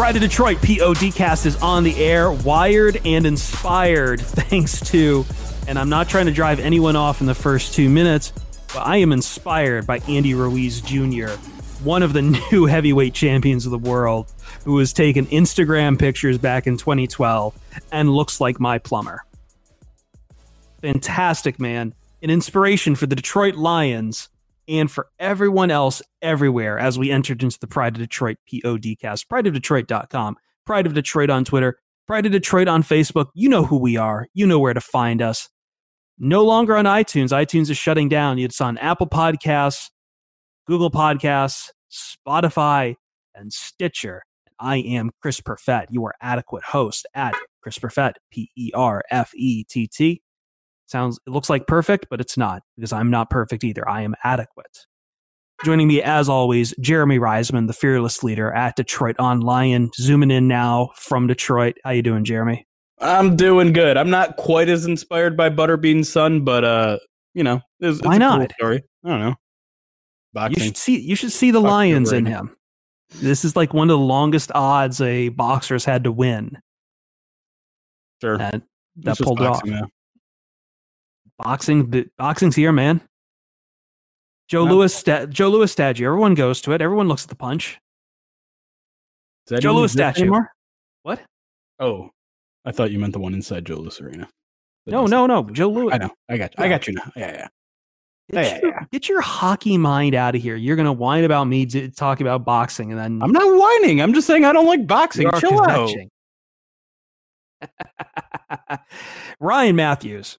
Pride of Detroit PODcast is on the air, wired and inspired, thanks to, and I'm not trying to drive anyone off in the first two minutes, but I am inspired by Andy Ruiz Jr., one of the new heavyweight champions of the world, who has taken Instagram pictures back in 2012 and looks like my plumber. Fantastic, man. An inspiration for the Detroit Lions and for everyone else everywhere as we entered into the Pride of Detroit PODcast, prideofdetroit.com, Pride of Detroit on Twitter, Pride of Detroit on Facebook. You know who we are. You know where to find us. No longer on iTunes. iTunes is shutting down. It's on Apple Podcasts, Google Podcasts, Spotify, and Stitcher. I am Chris Perfett, your adequate host at Chris Perfett, P E R F E T T. Sounds it looks like perfect, but it's not because I'm not perfect either. I am adequate. Joining me as always, Jeremy Reisman, the fearless leader at Detroit on Lion, zooming in now from Detroit. How you doing, Jeremy? I'm doing good. I'm not quite as inspired by Butterbean's Son, but uh, you know, it's, it's why not? Cool story. I don't know. Boxing. You should see. You should see the Boxing lions in him. This is like one of the longest odds a boxer's had to win. Sure. And that pulled off. Now. Boxing, boxing's here, man. Joe no. Louis, Joe Louis statue. Everyone goes to it. Everyone looks at the punch. Joe Louis statue. Anymore? What? Oh, I thought you meant the one inside Joe Louis Arena. no, no, no. Joe Louis. I know. I got. You. I got you now. Yeah, yeah. Get, yeah, your, yeah. get your hockey mind out of here. You're gonna whine about me talking about boxing, and then I'm not whining. I'm just saying I don't like boxing. Chill out. Ryan Matthews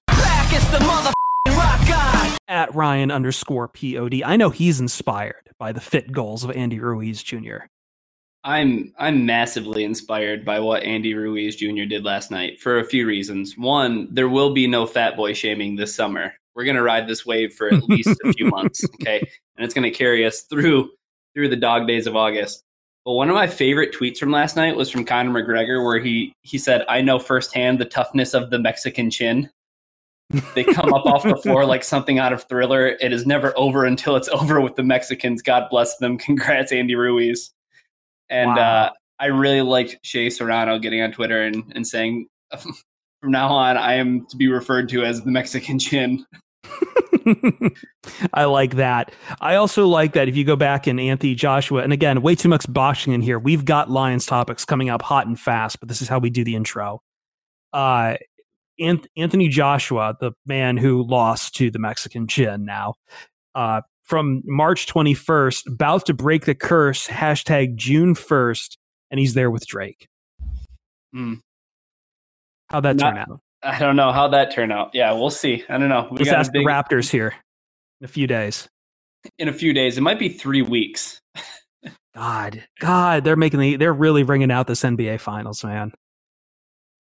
at Ryan underscore pod. I know he's inspired by the fit goals of Andy Ruiz Jr. I'm I'm massively inspired by what Andy Ruiz Jr. did last night for a few reasons. One, there will be no fat boy shaming this summer. We're gonna ride this wave for at least a few months, okay? And it's gonna carry us through through the dog days of August. But one of my favorite tweets from last night was from Conor McGregor, where he he said, "I know firsthand the toughness of the Mexican chin." They come up off the floor like something out of Thriller. It is never over until it's over with the Mexicans. God bless them. Congrats, Andy Ruiz. And wow. uh, I really liked Shea Serrano getting on Twitter and, and saying, from now on, I am to be referred to as the Mexican chin. I like that. I also like that if you go back in Anthony Joshua, and again, way too much boxing in here. We've got Lions topics coming up hot and fast, but this is how we do the intro. Uh, Anthony Joshua, the man who lost to the Mexican chin now, uh, from March 21st, about to break the curse, hashtag June 1st, and he's there with Drake. Mm. How'd that Not, turn out? I don't know how that turned out. Yeah, we'll see. I don't know. We Let's ask big, the Raptors here in a few days. In a few days, it might be three weeks. God, God, they're making the, they're really bringing out this NBA Finals, man.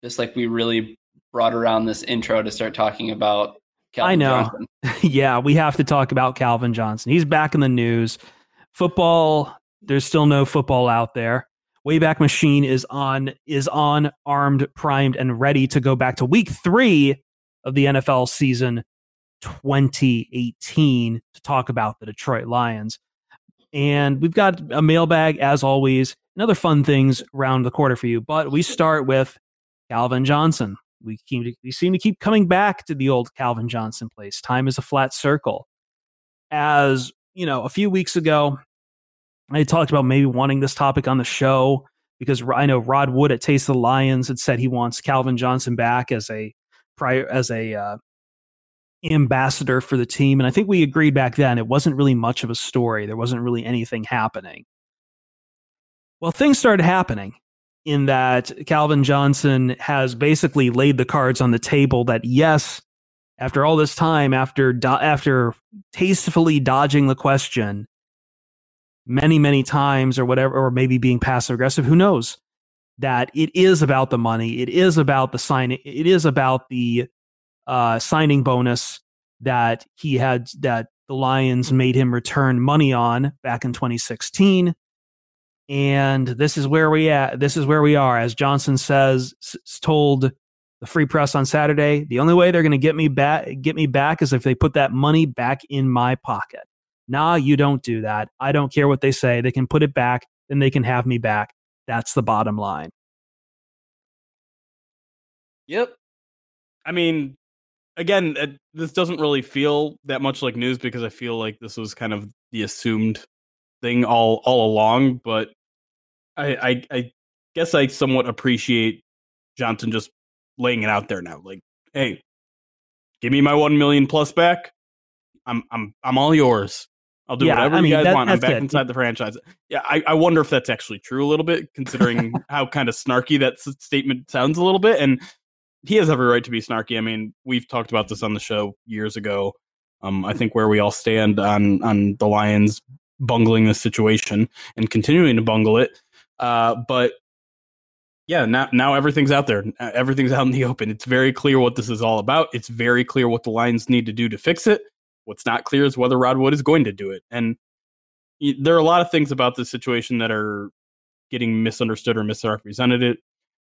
Just like we really brought around this intro to start talking about. Calvin Johnson. I know. yeah, we have to talk about Calvin Johnson. He's back in the news. Football, there's still no football out there. Wayback Machine is on is on armed, primed, and ready to go back to week three of the NFL season 2018 to talk about the Detroit Lions. And we've got a mailbag as always, and other fun things around the quarter for you. But we start with Calvin Johnson. We, keep, we seem to keep coming back to the old Calvin Johnson place. Time is a flat circle. As you know, a few weeks ago, I talked about maybe wanting this topic on the show because I know Rod Wood at Taste of the Lions had said he wants Calvin Johnson back as a prior as a uh, ambassador for the team, and I think we agreed back then it wasn't really much of a story. There wasn't really anything happening. Well, things started happening in that Calvin Johnson has basically laid the cards on the table that yes, after all this time, after do- after tastefully dodging the question, many, many times or whatever, or maybe being passive aggressive, who knows? That it is about the money. It is about the signing. It is about the uh, signing bonus that he had, that the Lions made him return money on back in 2016. And this is where we at. This is where we are. As Johnson says, told the free press on Saturday, the only way they're going to get me back, get me back is if they put that money back in my pocket. Nah, you don't do that. I don't care what they say. They can put it back, then they can have me back. That's the bottom line. Yep. I mean, again, this doesn't really feel that much like news because I feel like this was kind of the assumed thing all all along. But I, I, I guess I somewhat appreciate Johnson just laying it out there now. Like, hey, give me my one million plus back. I'm I'm I'm all yours. I'll do yeah, whatever I mean, you guys that, want. I'm back it. inside the franchise. Yeah, I, I wonder if that's actually true a little bit, considering how kind of snarky that s- statement sounds a little bit. And he has every right to be snarky. I mean, we've talked about this on the show years ago. Um, I think where we all stand on on the Lions bungling this situation and continuing to bungle it. Uh, but yeah, now now everything's out there. Everything's out in the open. It's very clear what this is all about. It's very clear what the Lions need to do to fix it. What's not clear is whether Rod Wood is going to do it. And there are a lot of things about this situation that are getting misunderstood or misrepresented. It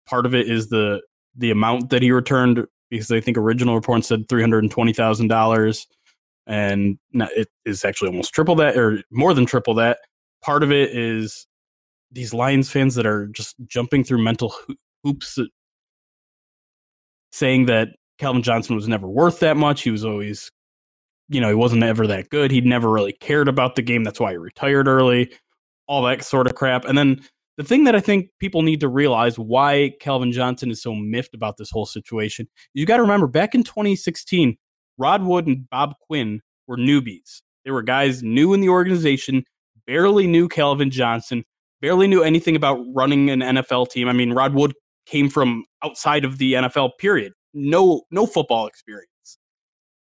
part of it is the the amount that he returned because I think original reports said three hundred and twenty thousand dollars, and it is actually almost triple that or more than triple that. Part of it is these Lions fans that are just jumping through mental hoops, saying that Calvin Johnson was never worth that much. He was always you know, he wasn't ever that good. He'd never really cared about the game. That's why he retired early, all that sort of crap. And then the thing that I think people need to realize why Calvin Johnson is so miffed about this whole situation, you got to remember back in 2016, Rod Wood and Bob Quinn were newbies. They were guys new in the organization, barely knew Calvin Johnson, barely knew anything about running an NFL team. I mean, Rod Wood came from outside of the NFL period. No no football experience.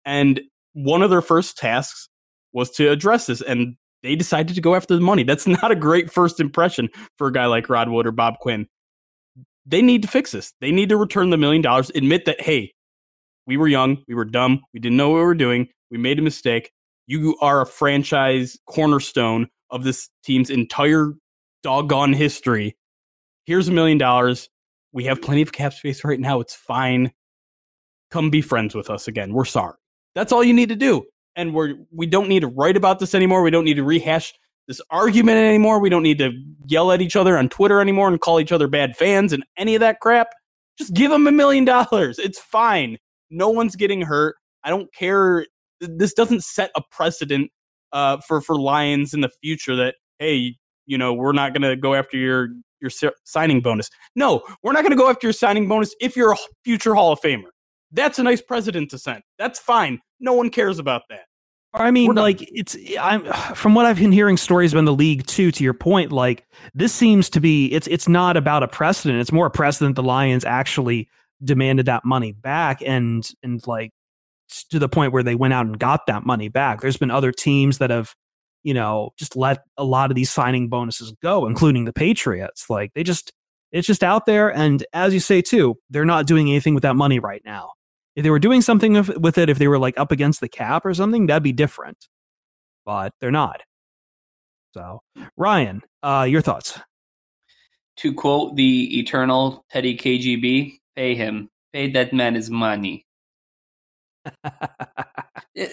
And one of their first tasks was to address this, and they decided to go after the money. That's not a great first impression for a guy like Rod Wood or Bob Quinn. They need to fix this. They need to return the million dollars, admit that, hey, we were young, we were dumb, we didn't know what we were doing, we made a mistake. You are a franchise cornerstone of this team's entire doggone history. Here's a million dollars. We have plenty of cap space right now. It's fine. Come be friends with us again. We're sorry. That's all you need to do. And we're we don't need to write about this anymore. We don't need to rehash this argument anymore. We don't need to yell at each other on Twitter anymore and call each other bad fans and any of that crap. Just give them a million dollars. It's fine. No one's getting hurt. I don't care. This doesn't set a precedent uh, for for Lions in the future that hey, you know, we're not going to go after your your signing bonus. No, we're not going to go after your signing bonus if you're a future Hall of Famer. That's a nice precedent to set. That's fine. No one cares about that. I mean, like it's I'm from what I've been hearing stories about the league too. To your point, like this seems to be it's it's not about a precedent. It's more a precedent. The Lions actually demanded that money back, and and like to the point where they went out and got that money back. There's been other teams that have, you know, just let a lot of these signing bonuses go, including the Patriots. Like they just it's just out there, and as you say too, they're not doing anything with that money right now. If they were doing something with it, if they were like up against the cap or something, that'd be different. But they're not. So, Ryan, uh, your thoughts? to quote the eternal Teddy KGB, pay him. Pay that man his money. I,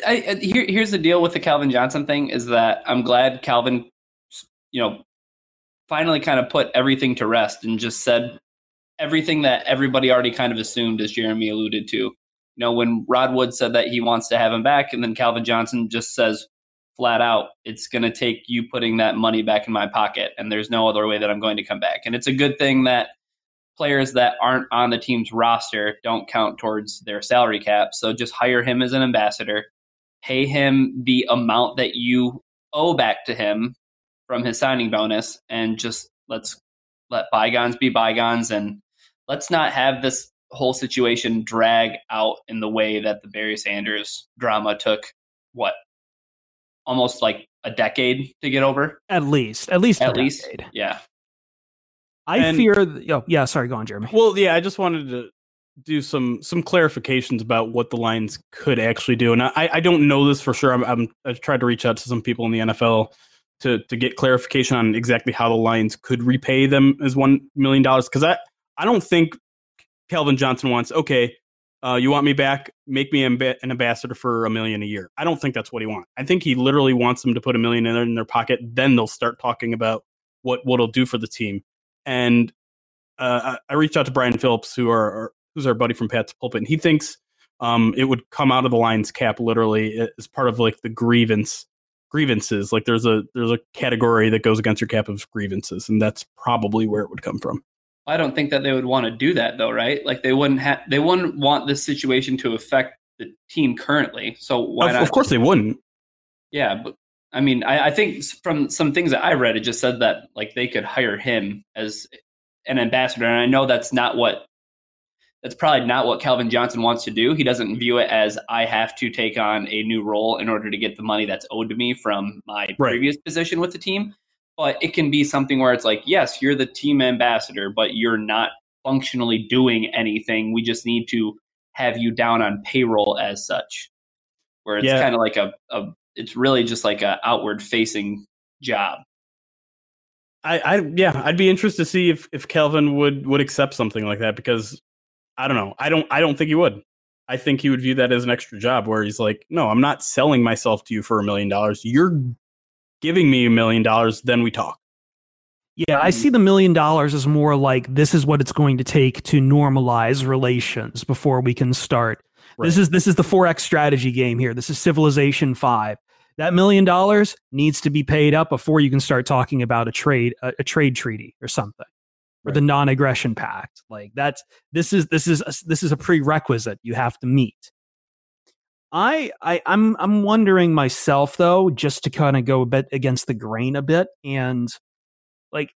I, here, here's the deal with the Calvin Johnson thing is that I'm glad Calvin, you know, finally kind of put everything to rest and just said everything that everybody already kind of assumed, as Jeremy alluded to. You know, when Rod Wood said that he wants to have him back, and then Calvin Johnson just says flat out, it's going to take you putting that money back in my pocket, and there's no other way that I'm going to come back. And it's a good thing that players that aren't on the team's roster don't count towards their salary cap. So just hire him as an ambassador, pay him the amount that you owe back to him from his signing bonus, and just let's let bygones be bygones and let's not have this whole situation drag out in the way that the Barry Sanders drama took what almost like a decade to get over. At least, at least, at least, yeah. I and, fear. oh, yeah. Sorry, go on, Jeremy. Well, yeah, I just wanted to do some some clarifications about what the Lions could actually do, and I I don't know this for sure. I'm, I'm I tried to reach out to some people in the NFL to to get clarification on exactly how the Lions could repay them as one million dollars because I I don't think Calvin Johnson wants okay. Uh, you want me back? Make me an ambassador for a million a year. I don't think that's what he wants. I think he literally wants them to put a million in their pocket. Then they'll start talking about what what it'll do for the team. And uh, I reached out to Brian Phillips, who are who's our buddy from Pat's Pulpit, and he thinks um, it would come out of the Lions cap literally as part of like the grievance grievances. Like there's a there's a category that goes against your cap of grievances, and that's probably where it would come from. I don't think that they would want to do that though, right? Like they wouldn't have they wouldn't want this situation to affect the team currently. So why of, not? Of course they wouldn't. Yeah, but I mean, I, I think from some things that I read, it just said that like they could hire him as an ambassador, and I know that's not what that's probably not what Calvin Johnson wants to do. He doesn't view it as I have to take on a new role in order to get the money that's owed to me from my right. previous position with the team but it can be something where it's like, yes, you're the team ambassador, but you're not functionally doing anything. We just need to have you down on payroll as such, where it's yeah. kind of like a, a, it's really just like a outward facing job. I, I, yeah, I'd be interested to see if if Calvin would would accept something like that because I don't know, I don't, I don't think he would. I think he would view that as an extra job where he's like, no, I'm not selling myself to you for a million dollars. You're giving me a million dollars, then we talk. Yeah, I see the million dollars as more like this is what it's going to take to normalize relations before we can start. Right. This is this is the 4X strategy game here. This is civilization 5. That million dollars needs to be paid up before you can start talking about a trade a, a trade treaty or something. Right. Or the non-aggression pact. Like that's this is this is a, this is a prerequisite you have to meet. I, I I'm I'm wondering myself though, just to kind of go a bit against the grain a bit, and like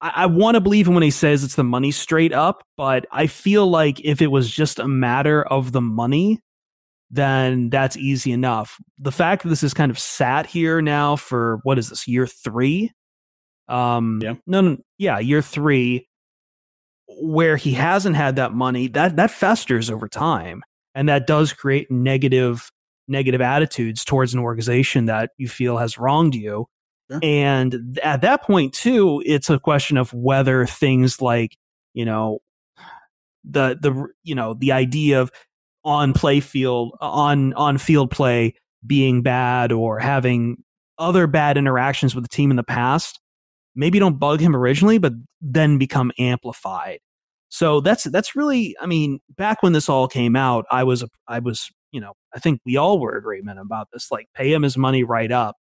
I, I want to believe him when he says it's the money straight up, but I feel like if it was just a matter of the money, then that's easy enough. The fact that this is kind of sat here now for what is this year three? Um, yeah, no, no, yeah, year three, where he hasn't had that money that that festers over time and that does create negative negative attitudes towards an organization that you feel has wronged you sure. and at that point too it's a question of whether things like you know the the you know the idea of on play field on on field play being bad or having other bad interactions with the team in the past maybe don't bug him originally but then become amplified so that's that's really, I mean, back when this all came out, I was I was, you know, I think we all were agreement about this, like pay him his money right up.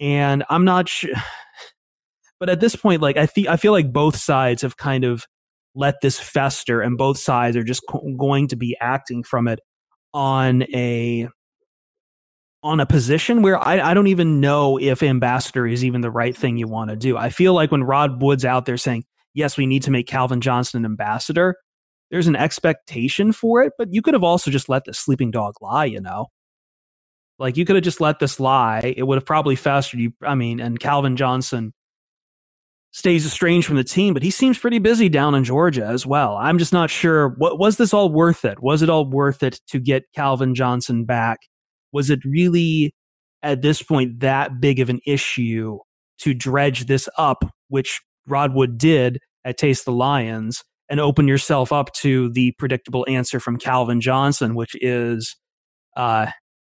And I'm not sure, but at this point, like I feel I feel like both sides have kind of let this fester, and both sides are just co- going to be acting from it on a on a position where I, I don't even know if ambassador is even the right thing you want to do. I feel like when Rod Wood's out there saying, yes, we need to make Calvin Johnson an ambassador. There's an expectation for it, but you could have also just let the sleeping dog lie, you know? Like you could have just let this lie. It would have probably festered you. I mean, and Calvin Johnson stays estranged from the team, but he seems pretty busy down in Georgia as well. I'm just not sure. What was this all worth it? Was it all worth it to get Calvin Johnson back? Was it really at this point that big of an issue to dredge this up, which Rod Wood did at Taste the Lions and open yourself up to the predictable answer from Calvin Johnson, which is uh,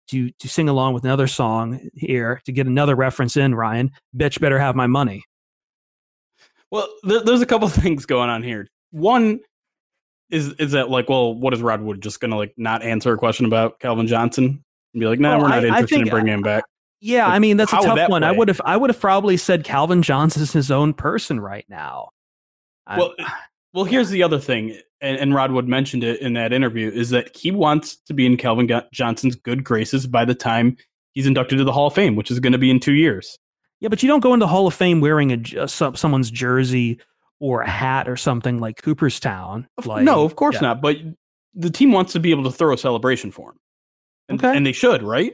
to to sing along with another song here to get another reference in. Ryan, bitch, better have my money. Well, there, there's a couple things going on here. One is is that like, well, what is Rod Wood just gonna like not answer a question about Calvin Johnson and be like, no, nah, Well, we're not I- I interested think- in bringing him uh, back. Yeah, Like, I mean that's a tough one. I would have I would have probably said Calvin Johnson's his own person right now. I- Well, well, here's the other thing, and, and Rod Wood mentioned it in that interview, is that he wants to be in Calvin Johnson's good graces by the time he's inducted to the Hall of Fame, which is going to be in two years. Yeah, but you don't go into Hall of Fame wearing a j- uh, some, someone's jersey or a hat or something like Cooperstown. Like, no, of course yeah. not. But the team wants to be able to throw a celebration for him, and, Okay. and they should, right?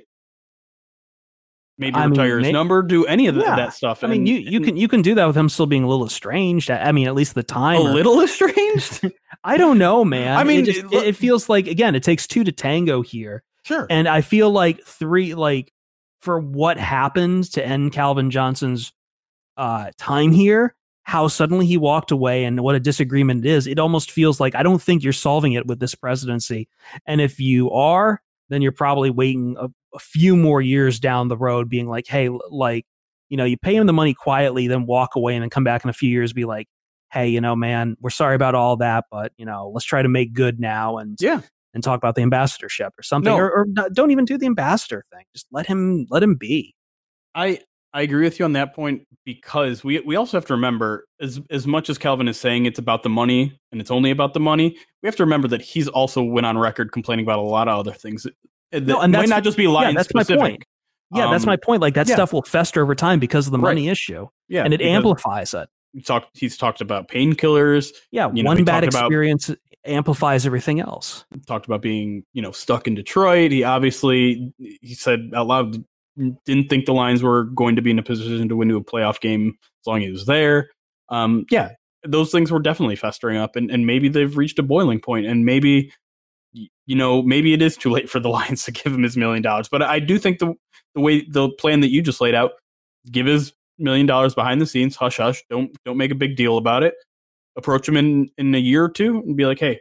Maybe I mean, retire his may- number, do any of the, Yeah. that stuff. I mean, you you and can you can do that with him still being a little estranged. I I mean, at least the time. a little estranged. I don't know, man. I mean, it, just, it, it feels like again, it takes two to tango here. sure. And I feel like three, like for what happened to end Calvin Johnson's uh, time here, how suddenly he walked away and what a disagreement it is, it almost feels like I don't think you're solving it with this presidency. And if you are, then you're probably waiting a, a few more years down the road, being like, hey, like, you know, you pay him the money quietly, then walk away and then come back in a few years, be like, hey, you know, man, we're sorry about all that, but, you know, let's try to make good now. And yeah. And talk about the ambassadorship or something, No. or, or not- don't even do the ambassador thing. Just let him let him be. I I agree with you on that point because we we also have to remember as as much as Calvin is saying it's about the money and it's only about the money, we have to remember that he's also went on record complaining about a lot of other things. That No, and might not just be Lions that's my point. Yeah, that's Um, my point. Like that yeah. stuff will fester over time because of the Right. money issue, Yeah, and it amplifies it. he talked. He's talked about painkillers. Yeah, you know, one bad talked about- experience amplifies everything else. Talked about being you know stuck in Detroit. He obviously he said out loud didn't think the Lions were going to be in a position to win to a playoff game as long as he was there. Um, yeah, those things were definitely festering up, and, and maybe they've reached a boiling point, and maybe you know maybe it is too late for the Lions to give him his million dollars. But I do think the the way the plan that you just laid out, give his million dollars behind the scenes, hush hush, don't don't make a big deal about it. Approach him in in a year or two and be like, hey,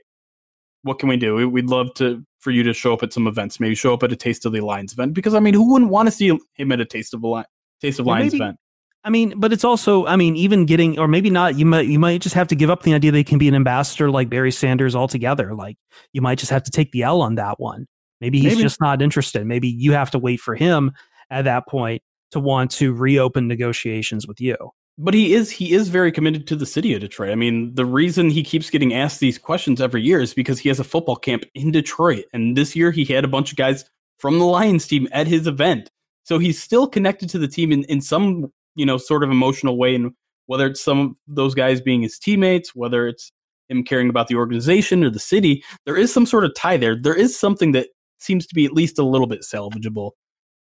what can we do? We- We'd love to for you to show up at some events, maybe show up at a Taste of the Lions event, because I mean, who wouldn't want to see him at a Taste of the Li- Taste of Well, Lions maybe- event? I mean, but it's also, I mean, even getting, or maybe not. You might, you might just have to give up the idea they can be an ambassador like Barry Sanders altogether. Like you might just have to take the L on that one. Maybe he's Maybe. just not interested. Maybe you have to wait for him at that point to want to reopen negotiations with you. But he is he is very committed to the city of Detroit. I mean, the reason he keeps getting asked these questions every year is because he has a football camp in Detroit, and this year he had a bunch of guys from the Lions team at his event. So he's still connected to the team in, in some you know sort of emotional way, and whether it's some of those guys being his teammates, whether it's him caring about the organization or the city, there is some sort of tie there. There is something that seems to be at least a little bit salvageable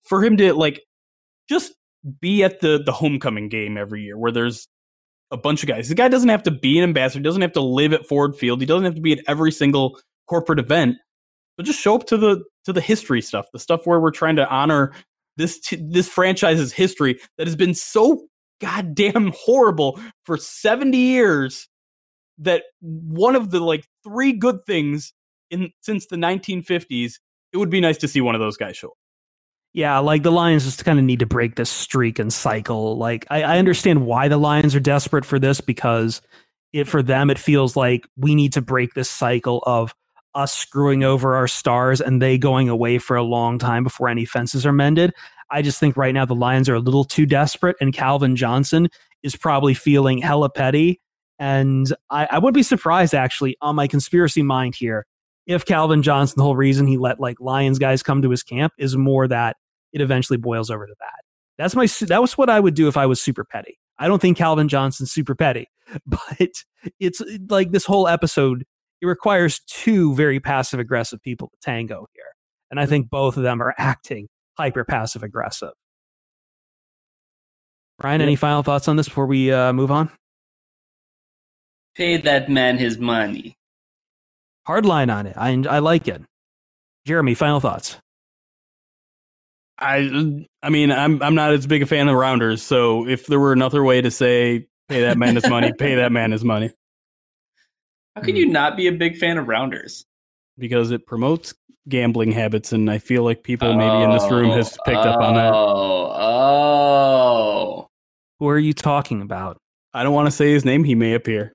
for him to like just be at the the homecoming game every year where there's a bunch of guys. The guy doesn't have to be an ambassador, doesn't have to live at Ford Field, he doesn't have to be at every single corporate event, but just show up to the to the history stuff, the stuff where we're trying to honor this t- this franchise's history that has been so goddamn horrible for 70 years that one of the like three good things in since the 1950s it would be nice to see one of those guys show up. Yeah, like the Lions just kind of need to break this streak and cycle. Like I, I understand why the Lions are desperate for this because it for them it feels like we need to break this cycle of us screwing over our stars and they going away for a long time before any fences are mended. I just think right now the Lions are a little too desperate, and Calvin Johnson is probably feeling hella petty. And I, I wouldn't be surprised actually on my conspiracy mind here if Calvin Johnson, the whole reason he let like Lions guys come to his camp is more that it eventually boils over to that. That's my that was what I would do if I was super petty. I don't think Calvin Johnson's super petty, but it's like this whole episode. It requires two very passive aggressive people to tango here, and I think both of them are acting hyper passive aggressive. Ryan, any final thoughts on this before we uh, move on? Pay that man his money. Hard line on it. I I like it. Jeremy, final thoughts. I I mean I'm I'm not as big a fan of rounders, so if there were another way to say Pay that man his money. Pay that man his money. How can hmm. you not be a big fan of rounders? Because it promotes gambling habits, and I feel like people maybe in this room has oh, picked up on that. Oh, oh. Who are you talking about? I don't want to say his name. He may appear.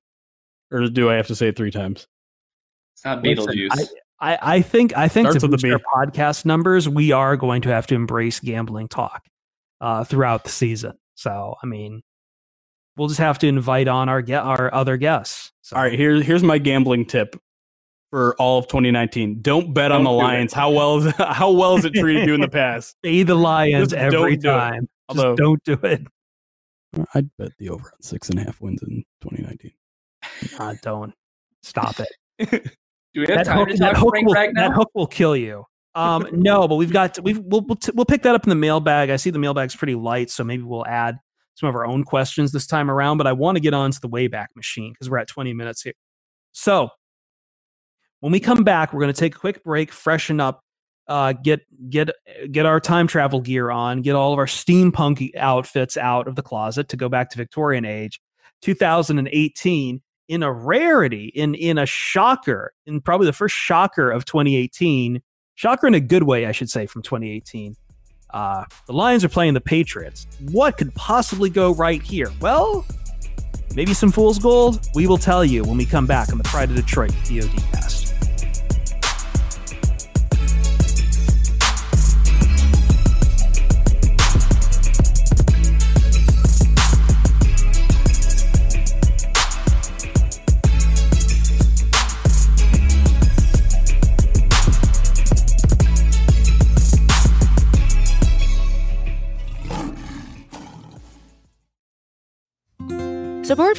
Or do I have to say it three times? It's not Listen, Beetlejuice. I, I think I think Starts to with boost our podcast numbers, we are going to have to embrace gambling talk uh, throughout the season. So, I mean, we'll just have to invite on our get our other guests. So, All right, here's here's my gambling tip for all of 2019. Don't bet on Don't the do it. Lions. How well is how well is it treated you in the past? Pay the Lions Just every don't do it. time. Just Although- don't do it. I'd bet the over on six and a half wins in 2019. Uh, don't stop it. Do we have that time hook, to talk Frank will, Ragnow? that hook will kill you. Um, no, but we've got we've we'll we'll, t- we'll pick that up in the mailbag. I see the mailbag's pretty light, so maybe we'll add some of our own questions this time around. But I want to get on to the Wayback Machine because we're at 20 minutes here. So when we come back, we're going to take a quick break, freshen up, uh, get get get our time travel gear on, get all of our steampunk outfits out of the closet to go back to Victorian age, 2018 in a rarity, in in a shocker, in probably the first shocker of 2018. Shocker in a good way, I should say, from 2018. Uh, the Lions are playing the Patriots. What could possibly go right here? Well, maybe some fool's gold. We will tell you when we come back on the Pride of Detroit POD cast.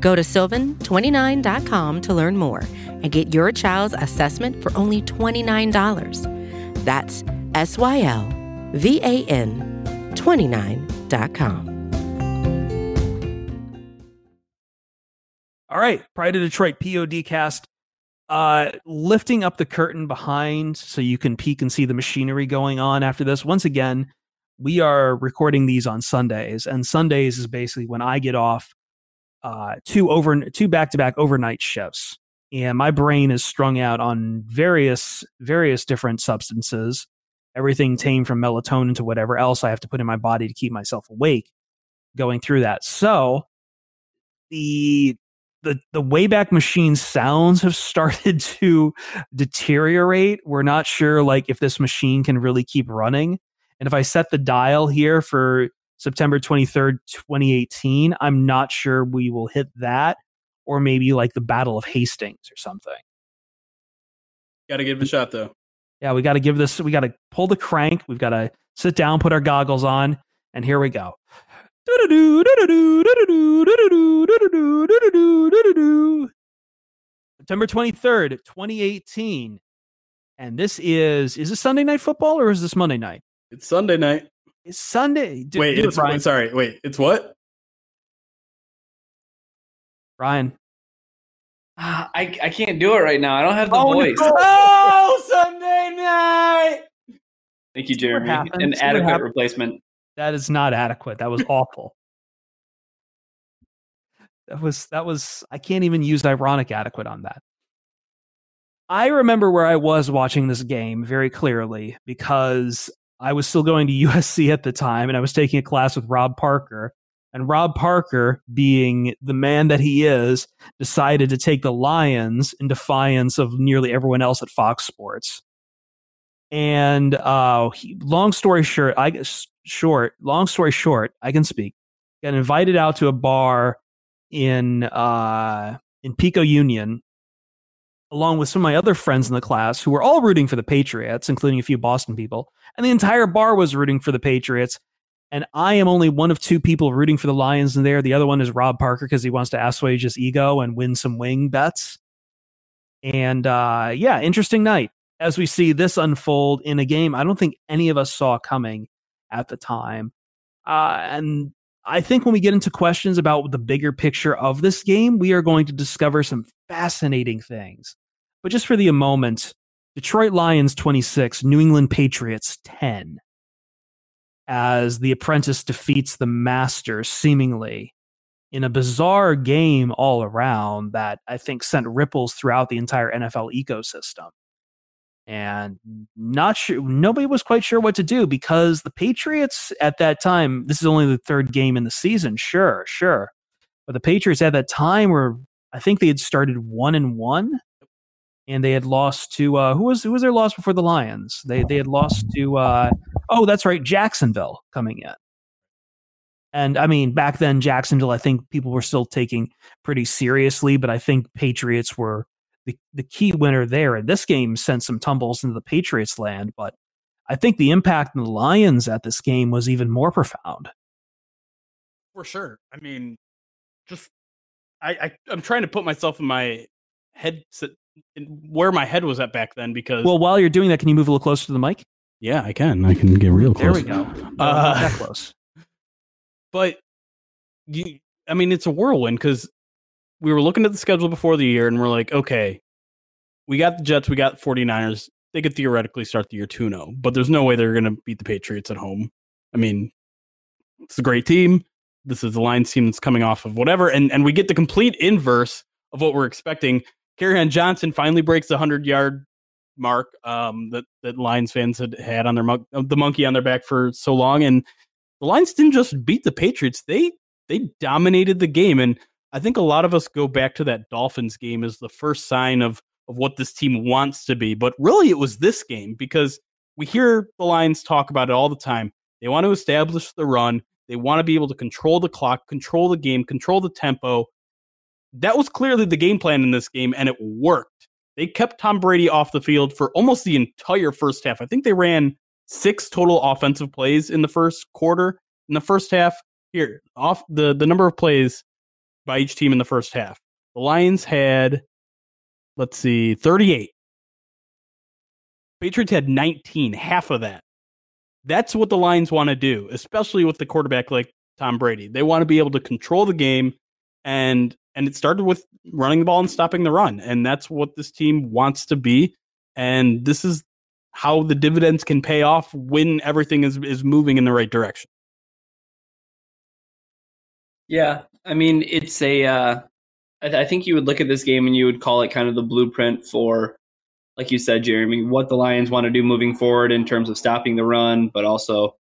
Go to sylvan29.com to learn more and get your child's assessment for only $29. That's S Y L V A N 29.com. All right, Pride of Detroit POD cast. Uh, lifting up the curtain behind so you can peek and see the machinery going on after this. Once again, we are recording these on Sundays, and Sundays is basically when I get off uh, two over two back to back overnight shifts, and my brain is strung out on various various different substances, everything tame from melatonin to whatever else I have to put in my body to keep myself awake. Going through that, so the the the Wayback Machine sounds have started to deteriorate. We're not sure like if this machine can really keep running. And if I set the dial here for September 23rd, 2018, I'm not sure we will hit that or maybe like the Battle of Hastings or something. Got to give it a shot though. Yeah, we got to give this we got to pull the crank. We've got to sit down, put our goggles on, and here we go. September 23rd, 2018. And this is is this Sunday night football or is this Monday night? It's Sunday night. It's Sunday. Do- wait, do it's Brian. sorry. Wait, it's what? Ryan. Ah, I, I can't do it right now. I don't have the Oh, no. voice. Oh, Sunday night. Thank you, Jeremy. An see adequate replacement. That is not adequate. That was awful. that was that was I can't even use ironic adequate on that. I remember where I was watching this game very clearly because I was still going to USC at the time and I was taking a class with Rob Parker And Rob Parker, being the man that he is, decided to take the Lions in defiance of nearly everyone else at Fox Sports. And uh, he, long story short, I short. Long story short, I can speak. Got invited out to a bar in uh, in Pico Union, along with some of my other friends in the class who were all rooting for the Patriots, including a few Boston people, and the entire bar was rooting for the Patriots and I am only one of two people rooting for the Lions in there. The other one is Rob Parker because he wants to assuage his ego and win some wing bets. And uh, yeah, interesting night as we see this unfold in a game I don't think any of us saw coming at the time. Uh, and I think when we get into questions about the bigger picture of this game, we are going to discover some fascinating things. But just for the moment, Detroit Lions 26, New England Patriots 10 as the apprentice defeats the master seemingly in a bizarre game all around that I think sent ripples throughout the entire NFL ecosystem. And not sure, nobody was quite sure what to do because the Patriots at that time, this is only the third game in the season, sure, sure. But the Patriots at that time were, I think they had started one and one and they had lost to uh, who was who was their loss before the Lions? They they had lost to uh, oh that's right Jacksonville coming in, and I mean back then Jacksonville I think people were still taking pretty seriously, but I think Patriots were the the key winner there. And this game sent some tumbles into the Patriots land, but I think the impact on the Lions at this game was even more profound. For sure. I mean, just I, I I'm trying to put myself in my head where my head was at back then because well while you're doing that can you move a little closer to the mic? Yeah i can. I can get real close there we go. Uh, that close. but you i mean it's a whirlwind because we were looking at the schedule before the year and we're like okay we got the jets we got 49ers. They could theoretically start the year 2-0 but there's no way they're going to beat the patriots at home. I mean it's a great team. This is the Lions team that's coming off of whatever and and we get the complete inverse of what we're expecting Kerryon Johnson finally breaks the hundred yard mark um, that that Lions fans had had on their mon- uh, the monkey on their back for so long, and the Lions didn't just beat the Patriots; they they dominated the game. And I think a lot of us go back to that Dolphins game as the first sign of of what this team wants to be. But really, it was this game because we hear the Lions talk about it all the time. They want to establish the run. They want to be able to control the clock, control the game, control the tempo that was clearly the game plan in this game, and it worked. They kept Tom Brady off the field for almost the entire first half. I think they ran six total offensive plays in the first quarter. In the first half, here off the the number of plays by each team in the first half. The Lions had, let's see, 38. Patriots had 19, half of that. That's what the Lions want to do, especially with the quarterback like Tom Brady. They want to be able to control the game and and it started with running the ball and stopping the run. And that's what this team wants to be. And this is how the dividends can pay off when everything is, is moving in the right direction. Yeah. I mean, it's a. Uh, I, th- I think you would look at this game and you would call it kind of the blueprint for, like you said, Jeremy, what the Lions want to do moving forward in terms of stopping the run, but also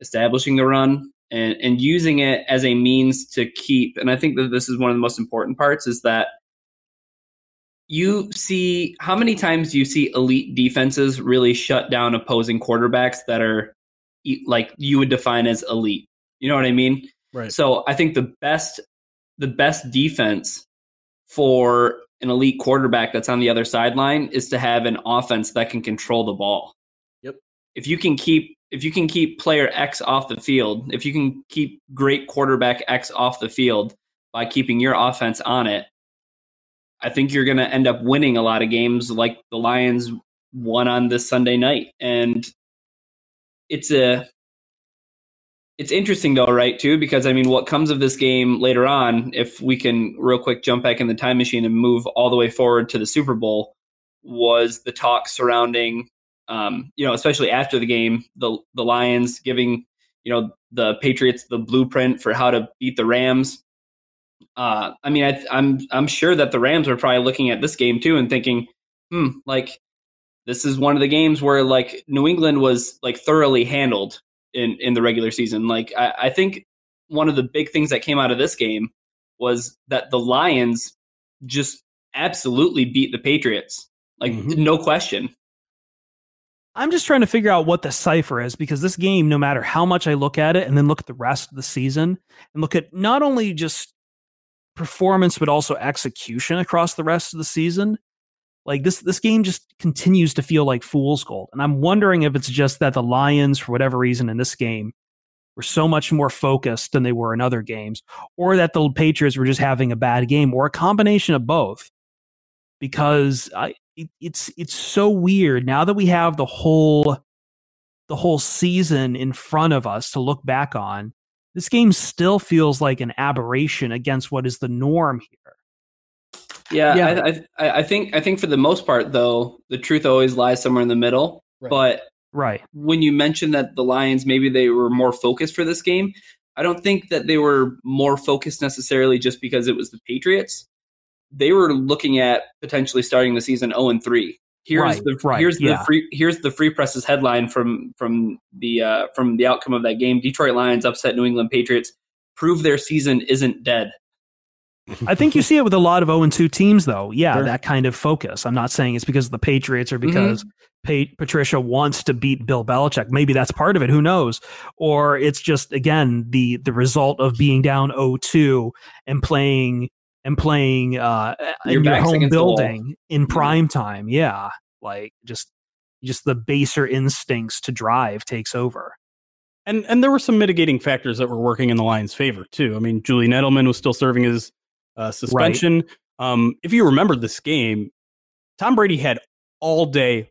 establishing the run and, and using it as a means to keep. And I think that this is one of the most important parts is that you see how many times do you see elite defenses really shut down opposing quarterbacks that are like you would define as elite. You know what I mean? Right. So I think the best the best defense for an elite quarterback that's on the other sideline is to have an offense that can control the ball. Yep. If you can keep if you can keep player X off the field, if you can keep great quarterback X off the field by keeping your offense on it, I think you're going to end up winning a lot of games like the Lions won on this Sunday night. And it's a it's interesting though, right, too, because I mean what comes of this game later on, if we can real quick jump back in the time machine and move all the way forward to the Super Bowl, was the talk surrounding um, you know, especially after the game, the the Lions giving you know the Patriots the blueprint for how to beat the Rams. Uh, I mean, I, I'm I'm sure that the Rams are probably looking at this game too and thinking, hmm, like this is one of the games where like New England was like thoroughly handled in in the regular season. Like I, I think one of the big things that came out of this game was that the Lions just absolutely beat the Patriots. Like Mhm. no question. I'm just trying to figure out what the cipher is because this game, no matter how much I look at it and then look at the rest of the season and look at not only just performance but also execution across the rest of the season, like this this game just continues to feel like fool's gold. And I'm wondering if it's just that the Lions, for whatever reason in this game, were so much more focused than they were in other games, or that the Patriots were just having a bad game, or a combination of both. Because I, it, it's it's so weird now that we have the whole the whole season in front of us to look back on. This game still feels like an aberration against what is the norm here. Yeah, Yeah. I, I, I- I think I think for the most part, though, the truth always lies somewhere in the middle. Right. But Right. when you mentioned that the Lions maybe they were more focused for this game, I don't think that they were more focused necessarily just because it was the Patriots. They were looking at potentially starting the season 0 and 3. Here's Right, the right, here's the free here's the free presses headline from from the uh, from the outcome of that game. Detroit Lions upset New England Patriots. Prove their season isn't dead. I think you see it with a lot of 0 2 teams, though. Yeah, Sure. that kind of focus. I'm not saying it's because of the Patriots or because Pa- Patricia wants to beat Bill Belichick. Maybe that's part of it. Who knows? Or it's just again the the result of being down 0-2 and playing and playing uh, Your in your home against the wall. building in prime time. Yeah, like just just the baser instincts to drive takes over. And and there were some mitigating factors that were working in the Lions' favor too. I mean, Julian Edelman was still serving his uh, suspension. Um, if you remember this game, Tom Brady had all day,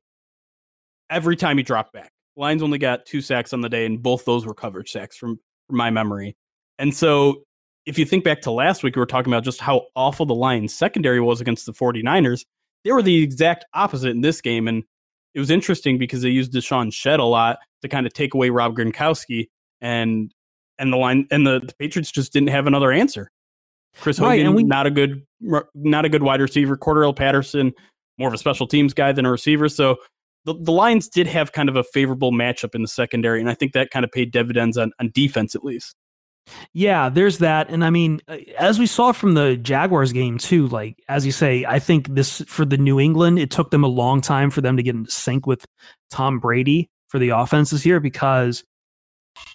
every time he dropped back. Lions only got two sacks on the day, and both those were coverage sacks from, from my memory. And so, if you think back to last week, we were talking about just how awful the Lions' secondary was against the 49ers. They were the exact opposite in this game, and it was interesting because they used DeShawn Shead a lot to kind of take away Rob Gronkowski, and and the line and the, the Patriots just didn't have another answer. Chris Right, Hogan, and we- not a good not a good wide receiver. Cordarrelle Patterson, more of a special teams guy than a receiver. So the, the Lions did have kind of a favorable matchup in the secondary, and I think that kind of paid dividends on, on defense at least. Yeah, there's that. And I mean, uh, as we saw from the Jaguars game too, like as you say, I think this for the New England, it took them a long time for them to get into sync with Tom Brady for the offense this year because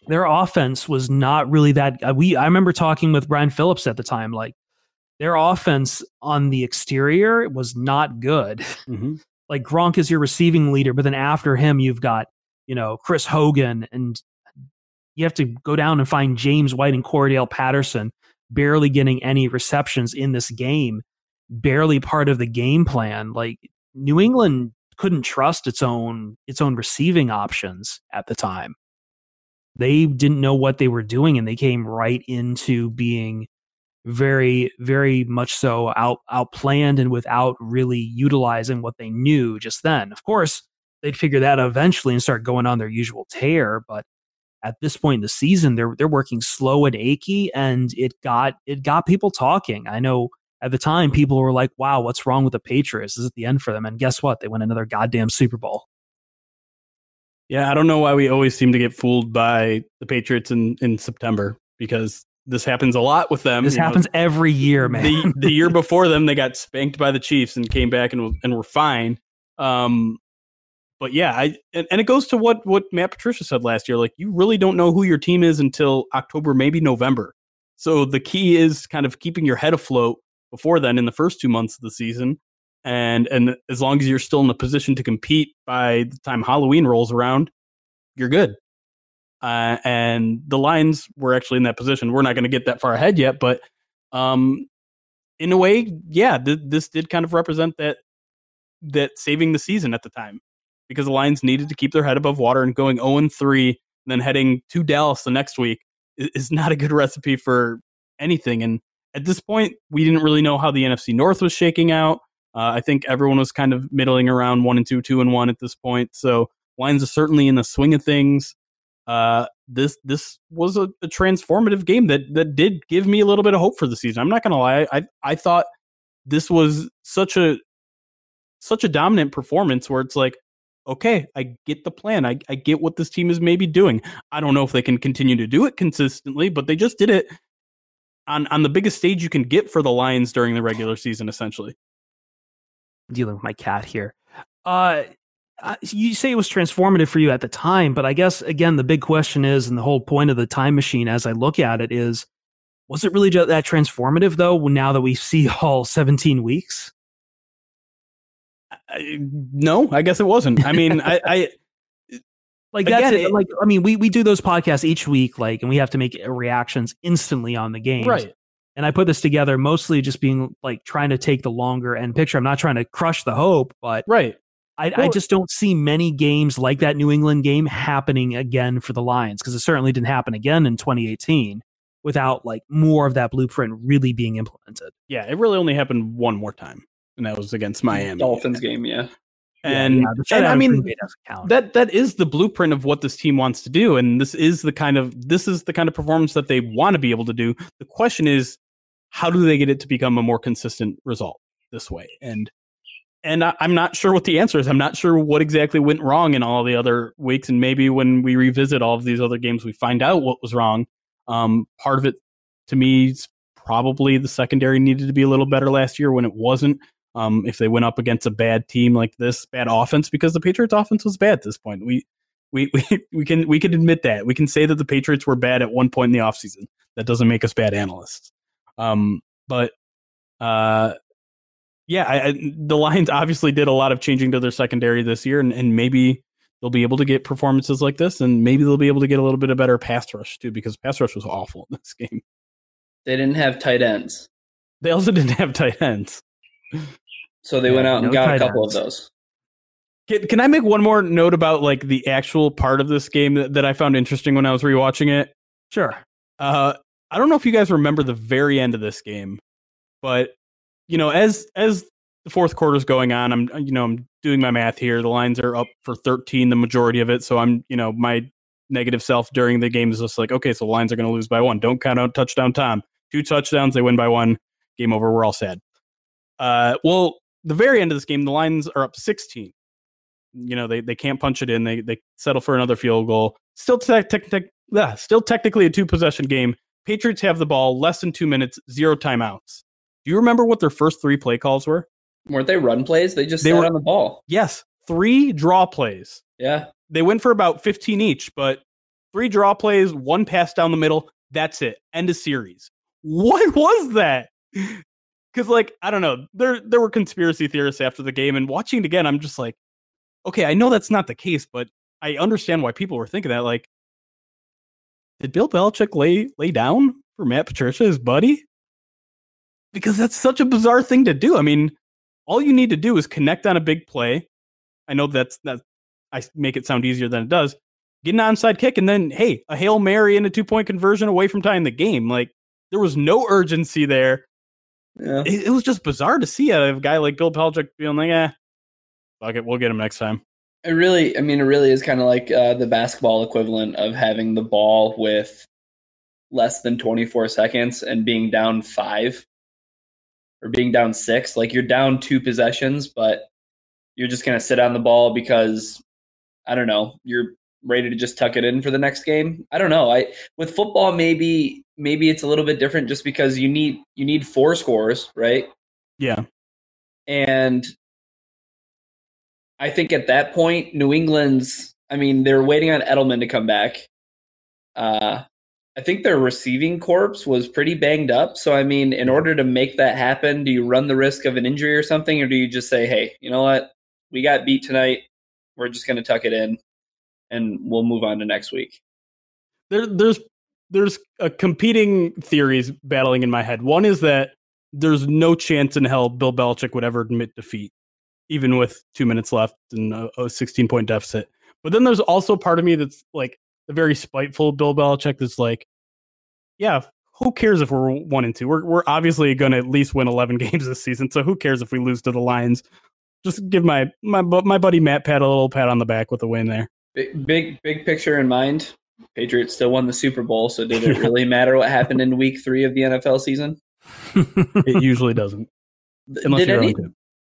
their offense was not really that uh, we I remember talking with Brian Phillips at the time like their offense on the exterior was not good. Mm-hmm. like Gronk is your receiving leader, but then after him, you've got, you know, Chris Hogan, and you have to go down and find James White and Cordarrelle Patterson barely getting any receptions in this game, barely part of the game plan. Like New England couldn't trust its own its own receiving options at the time. They didn't know what they were doing, and they came right into being very, very much so out outplanned and without really utilizing what they knew just then. Of course, they'd figure that out eventually and start going on their usual tear, but at this point in the season, they're they're working slow and achy, and it got it got people talking. I know at the time people were like, "Wow, what's wrong with the Patriots? Is the end for them." And guess what? They win another goddamn Super Bowl. Yeah, I don't know why we always seem to get fooled by the Patriots in, in September because this happens a lot with them. This You know, happens every year, man. the the year before them, they got spanked by the Chiefs and came back and and were fine. Um, but yeah, I and, and it goes to what what Matt Patricia said last year. Like you really don't know who your team is until October, maybe November. So the key is kind of keeping your head afloat before then in the first two months of the season. And and as long as you're still in a position to compete by the time Halloween rolls around, you're good. Uh, and the Lions were actually in that position. We're not going to get that far ahead yet, but um, in a way, yeah, th- this did kind of represent that that saving the season at the time because the Lions needed to keep their head above water and going 0 3, and then heading to Dallas the next week is, not a good recipe for anything. And at this point, we didn't really know how the NFC North was shaking out. Uh, I think everyone was kind of middling around one and two, two and one at this point. So Lions are certainly in the swing of things. Uh, this this was a, a transformative game that that did give me a little bit of hope for the season. I'm not gonna lie, I I thought this was such a such a dominant performance where it's like okay, I get the plan. I, I get what this team is maybe doing. I don't know if they can continue to do it consistently, but they just did it on on the biggest stage you can get for the Lions during the regular season, essentially. dealing with my cat here. Uh, you say it was transformative for you at the time, but I guess again the big question is, and the whole point of the time machine, as I look at it, is was it really that transformative though? Now that we see all 17 weeks, I, no, I guess it wasn't. I mean, I, I like that's Again, it. it- like I mean, we we do those podcasts each week, like, and we have to make reactions instantly on the game, right. And I put this together mostly just being like trying to take the longer end picture. I'm not trying to crush the hope, but Right. I, I just don't see many games like that New England game happening again for the Lions because it certainly didn't happen again in 2018 without like more of that blueprint really being implemented. Yeah, it really only happened one more time, and that was against Miami. Dolphins game, yeah. And, Yeah, yeah, and I mean, Green Bay doesn't count. that that is the blueprint of what this team wants to do. And this is the kind of this is the kind of performance that they want to be able to do. The question is how do they get it to become a more consistent result this way? And and I, i'm not sure what the answer is. I'm not sure what exactly went wrong in all the other weeks. And maybe when we revisit all of these other games we find out what was wrong. Um, part of it to me is probably the secondary needed to be a little better last year when it wasn't um, if they went up against a bad team like this, bad offense, because the Patriots offense was bad at this point. We we we, we can we can admit that. We can say that the Patriots were bad at one point in the offseason. That doesn't make us bad analysts. Um, but uh yeah, I, I, the Lions obviously did a lot of changing to their secondary this year, and, and maybe they'll be able to get performances like this, and maybe they'll be able to get a little bit of better pass rush too, because pass rush was awful in this game. They didn't have tight ends. They also didn't have tight ends. So they Yeah, went out and no got a couple ends. of those. Can, can I make one more note about like the actual part of this game that, that I found interesting when I was rewatching it? Sure. Uh, I don't know if you guys remember the very end of this game, but you know, as as the fourth quarter's going on, I'm you know I'm doing my math here. The lines are up for 13, the majority of it. So I'm you know my negative self during the game is just like, okay, so the lines are going to lose by one. Don't count out touchdown time. Two touchdowns, they win by one. Game over. We're all sad. Uh, well, the very end of this game, the lines are up 16. You know, they they can't punch it in. They they settle for another field goal. Still tech, tech, tech, yeah, still technically a two possession game. Patriots have the ball, less than two minutes, zero timeouts. Do you remember what their first three play calls were? Weren't they run plays? They just They were- on the ball. Yes, three draw plays. Yeah. They went for about 15 each, but three draw plays, one pass down the middle. That's it. End of series. What was that? Because, like, I don't know. There, there were conspiracy theorists after the game, and watching it again, I'm just like, okay, I know that's not the case, but I understand why people were thinking that. Like, did Bill Belichick lay lay down for Matt Patricia, his buddy? Because that's such a bizarre thing to do. I mean, all you need to do is connect on a big play. I know that's that. I make it sound easier than it does. Get an onside kick, and then hey, a hail mary and a two point conversion away from tying the game. Like there was no urgency there. Yeah. It, it was just bizarre to see out of a guy like Bill Belichick being like, "Eh, fuck it, we'll get him next time." It really, I mean, it really is kind of like uh, the basketball equivalent of having the ball with less than 24 seconds and being down five or being down six. Like you're down two possessions, but you're just going to sit on the ball because, I don't know, you're ready to just tuck it in for the next game. I don't know. I with football maybe maybe it's a little bit different just because you need you need four scores, right? Yeah, And I think at that point, New England's, I mean, they're waiting on Edelman to come back. Uh, I think their receiving corps was pretty banged up. So, I mean, in order to make that happen, do you run the risk of an injury or something? Or do you just say, hey, you know what? We got beat tonight. We're just going to tuck it in and we'll move on to next week. there, there's there's a competing theories battling in my head. One is that there's no chance in hell Bill Belichick would ever admit defeat, even with two minutes left and a, a 16 point deficit. But then there's also part of me that's like the very spiteful Bill Belichick that's like, yeah, who cares if we're one and two? We're we're obviously going to at least win 11 games this season. So who cares if we lose to the Lions? Just give my my my buddy Matt Pat a little pat on the back with a win there. Big, big, big picture in mind. Patriots still won the Super Bowl. So, did it really matter what happened in week three of the NFL season? It usually doesn't, unless did any.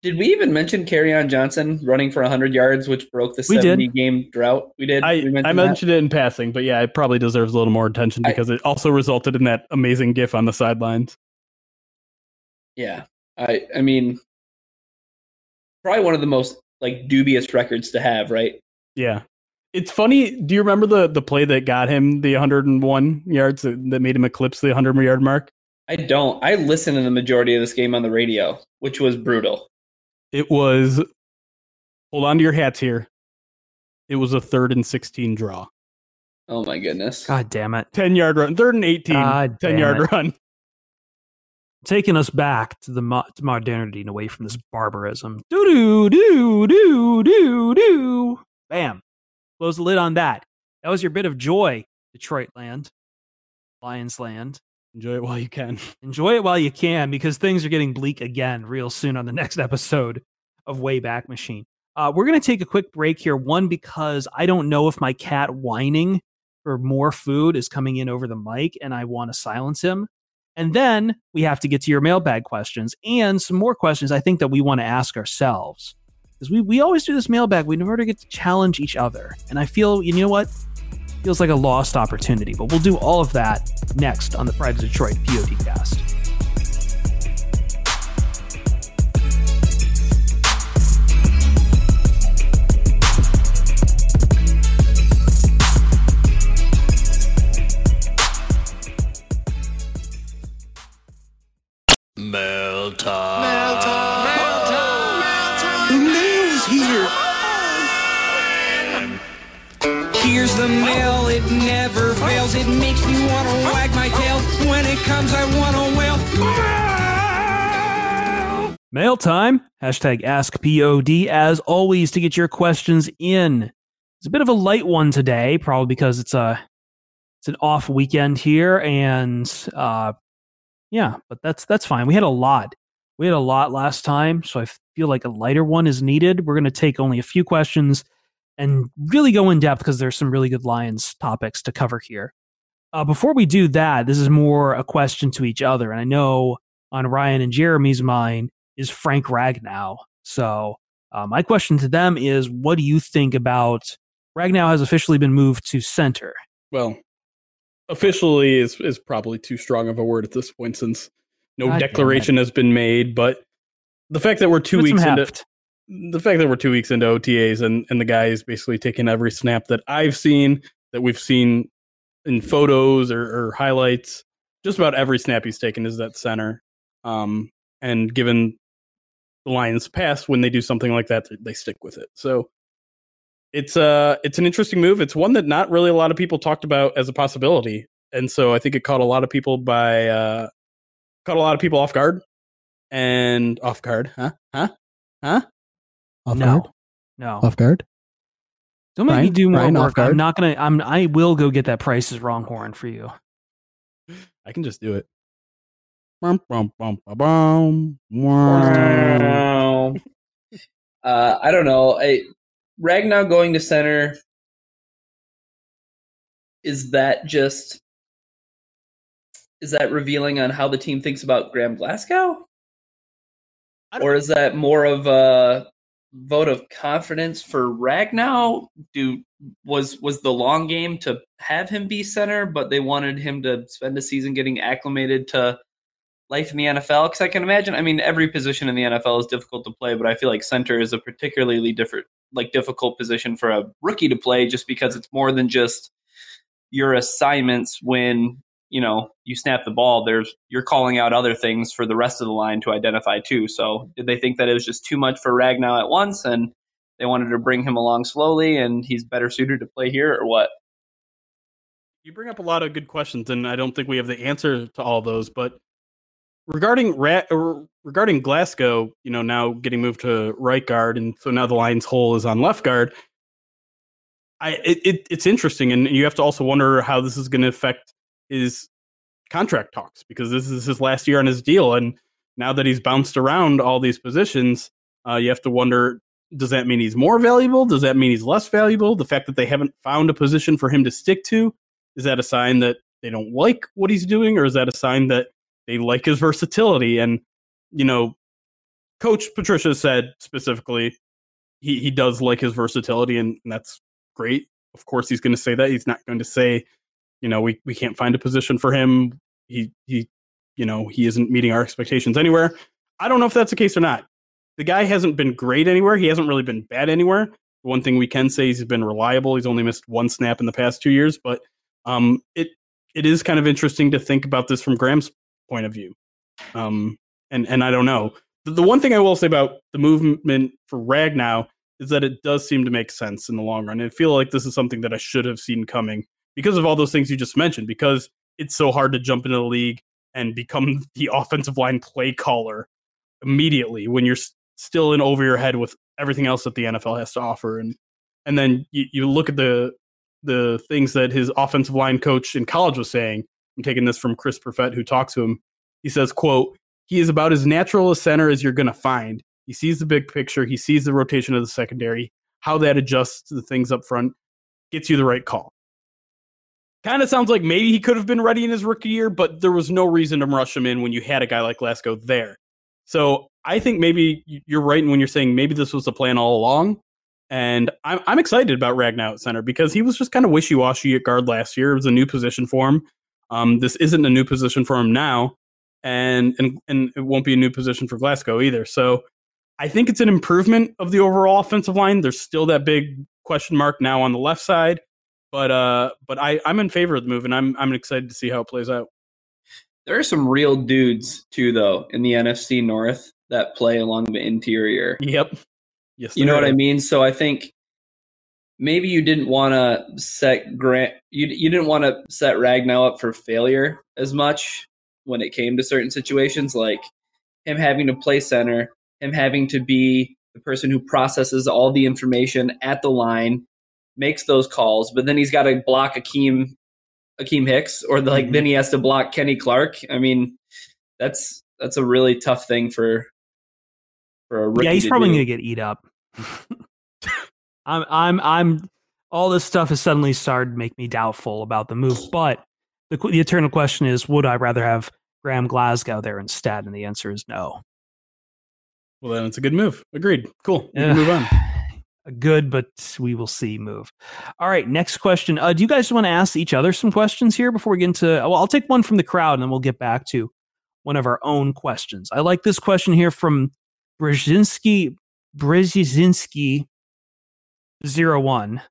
Did we even mention on Johnson running for 100 yards, which broke the We 70 game drought? We did. I, we mentioned I mentioned it in passing, but yeah, it probably deserves a little more attention I- because it also resulted in that amazing gif on the sidelines. Yeah. I I mean probably one of the most like dubious records to have, right? Yeah. It's funny. Do you remember the, the play that got him the 101 yards that, that made him eclipse the 100 yard mark? I don't. I listened to the majority of this game on the radio, which was brutal. It was, hold on to your hats here. It was a third and 16 draw. Oh my goodness. God damn it. 10 yard run, third and 18, God 10 damn yard it. run. Taking us back to the mo- to modernity and away from this barbarism. Doo doo doo doo doo doo. Bam. Close the lid on that. That was your bit of joy, Detroit land, Lions land. Enjoy it while you can. Enjoy it while you can because things are getting bleak again real soon on the next episode of Wayback Machine. Uh, we're going to take a quick break here. One, because I don't know if my cat whining for more food is coming in over the mic and I want to silence him. And then we have to get to your mailbag questions and some more questions I think that we want to ask ourselves. Because we, we always do this mailbag, we never get to challenge each other. And I feel, you know what? Feels like a lost opportunity. But we'll do all of that next on the Pride of Detroit POD cast. Mail time. Hashtag AskPOD. As always, to get your questions in. It's a bit of a light one today, probably because it's a it's an off weekend here, and uh, yeah, but that's that's fine. We had a lot. We had a lot last time, so I feel like a lighter one is needed. We're going to take only a few questions and really go in depth because there's some really good Lions topics to cover here. Uh, before we do that, this is more a question to each other, and I know on Ryan and Jeremy's mind is Frank Ragnow. So uh, my question to them is, what do you think about Ragnow has officially been moved to center? Well, officially is is probably too strong of a word at this point since no God declaration has been made. But the fact that we're two it weeks into heft. the fact that we're two weeks into OTAs and and the guy is basically taking every snap that I've seen that we've seen in photos or, or highlights, just about every snap he's taken is that center. Um, and given the Lions' past, when they do something like that, they stick with it. So it's uh it's an interesting move. It's one that not really a lot of people talked about as a possibility, and so I think it caught a lot of people by uh caught a lot of people off guard and off guard, huh? Huh? Huh? Off no, guard? no. Off guard? Don't make me do more Ryan, off work. I'm not gonna. I'm. I will go get that Price's Wrong horn for you. I can just do it. Bum, bum, bum, ba, bum. Wow. uh, I don't know. I, Ragnow going to center is that just is that revealing on how the team thinks about Graham Glasgow, or is that more of a vote of confidence for Ragnow? Do was was the long game to have him be center, but they wanted him to spend a season getting acclimated to life in the NFL? Because I can imagine. I mean, every position in the NFL is difficult to play, but I feel like center is a particularly different, like difficult position for a rookie to play, just because it's more than just your assignments when you know you snap the ball. There's you're calling out other things for the rest of the line to identify too. So did they think that it was just too much for Ragnow at once, and they wanted to bring him along slowly, and he's better suited to play here, or what? You bring up a lot of good questions, and I don't think we have the answer to all those. But regarding Ra- regarding Glasgow, you know, now getting moved to right guard, and so now the Lions' hole is on left guard. I it, it it's interesting, and you have to also wonder how this is going to affect his contract talks because this is his last year on his deal, and now that he's bounced around all these positions, uh, you have to wonder: Does that mean he's more valuable? Does that mean he's less valuable? The fact that they haven't found a position for him to stick to is that a sign that they don't like what he's doing, or is that a sign that they like his versatility? And you know, Coach Patricia said specifically he he does like his versatility, and, and that's great. Of course, he's going to say that. He's not going to say, you know, we we can't find a position for him. He he, you know, he isn't meeting our expectations anywhere. I don't know if that's the case or not. The guy hasn't been great anywhere. He hasn't really been bad anywhere. One thing we can say is he's been reliable. He's only missed one snap in the past two years, but um, it it is kind of interesting to think about this from Graham's point of view. Um, and and I don't know. The, the one thing I will say about the movement for Ragnow is that it does seem to make sense in the long run. I feel like this is something that I should have seen coming because of all those things you just mentioned. Because it's so hard to jump into the league and become the offensive line play caller immediately when you're still in over your head with everything else that the NFL has to offer. And and then you, you look at the the things that his offensive line coach in college was saying. I'm taking this from Chris Perfett, who talks to him. He says, "quote He is about as natural a center as you're going to find. He sees the big picture. He sees the rotation of the secondary, how that adjusts to the things up front, gets you the right call." Kind of sounds like maybe he could have been ready in his rookie year, but there was no reason to rush him in when you had a guy like Glasgow there. So I think maybe you're right when you're saying maybe this was the plan all along. And I'm, excited about Ragnow at center because he was just kind of wishy washy at guard last year. It was a new position for him. Um, this isn't a new position for him now, and, and and it won't be a new position for Glasgow either. So I think it's an improvement of the overall offensive line. There's still that big question mark now on the left side, but uh, but I I'm in favor of the move, and I'm I'm excited to see how it plays out. There are some real dudes too, though, in the NFC North that play along the interior. Yep. Yes. You know there what I mean? So I think maybe you didn't want to set Grant. You you didn't want to set Ragnow up for failure as much when it came to certain situations, like him having to play center, him having to be the person who processes all the information at the line, makes those calls, but then he's got to block Akiem Akiem Hicks, or like Mhm. then he has to block Kenny Clark. I mean, that's that's a really tough thing for for a rookie. yeah, he's probably do. going to get eat up. I'm, I'm, I'm. All this stuff has suddenly started to make me doubtful about the move. But the the eternal question is, would I rather have Graham Glasgow there instead? And the answer is no. Well, then it's a good move. Agreed. Cool. Yeah. move on. A good, but we will see move. All right, next question. Uh, do you guys want to ask each other some questions here before we get into? Well, I'll take one from the crowd, and then we'll get back to one of our own questions. I like this question here from Brzezinski Brzezinski 01.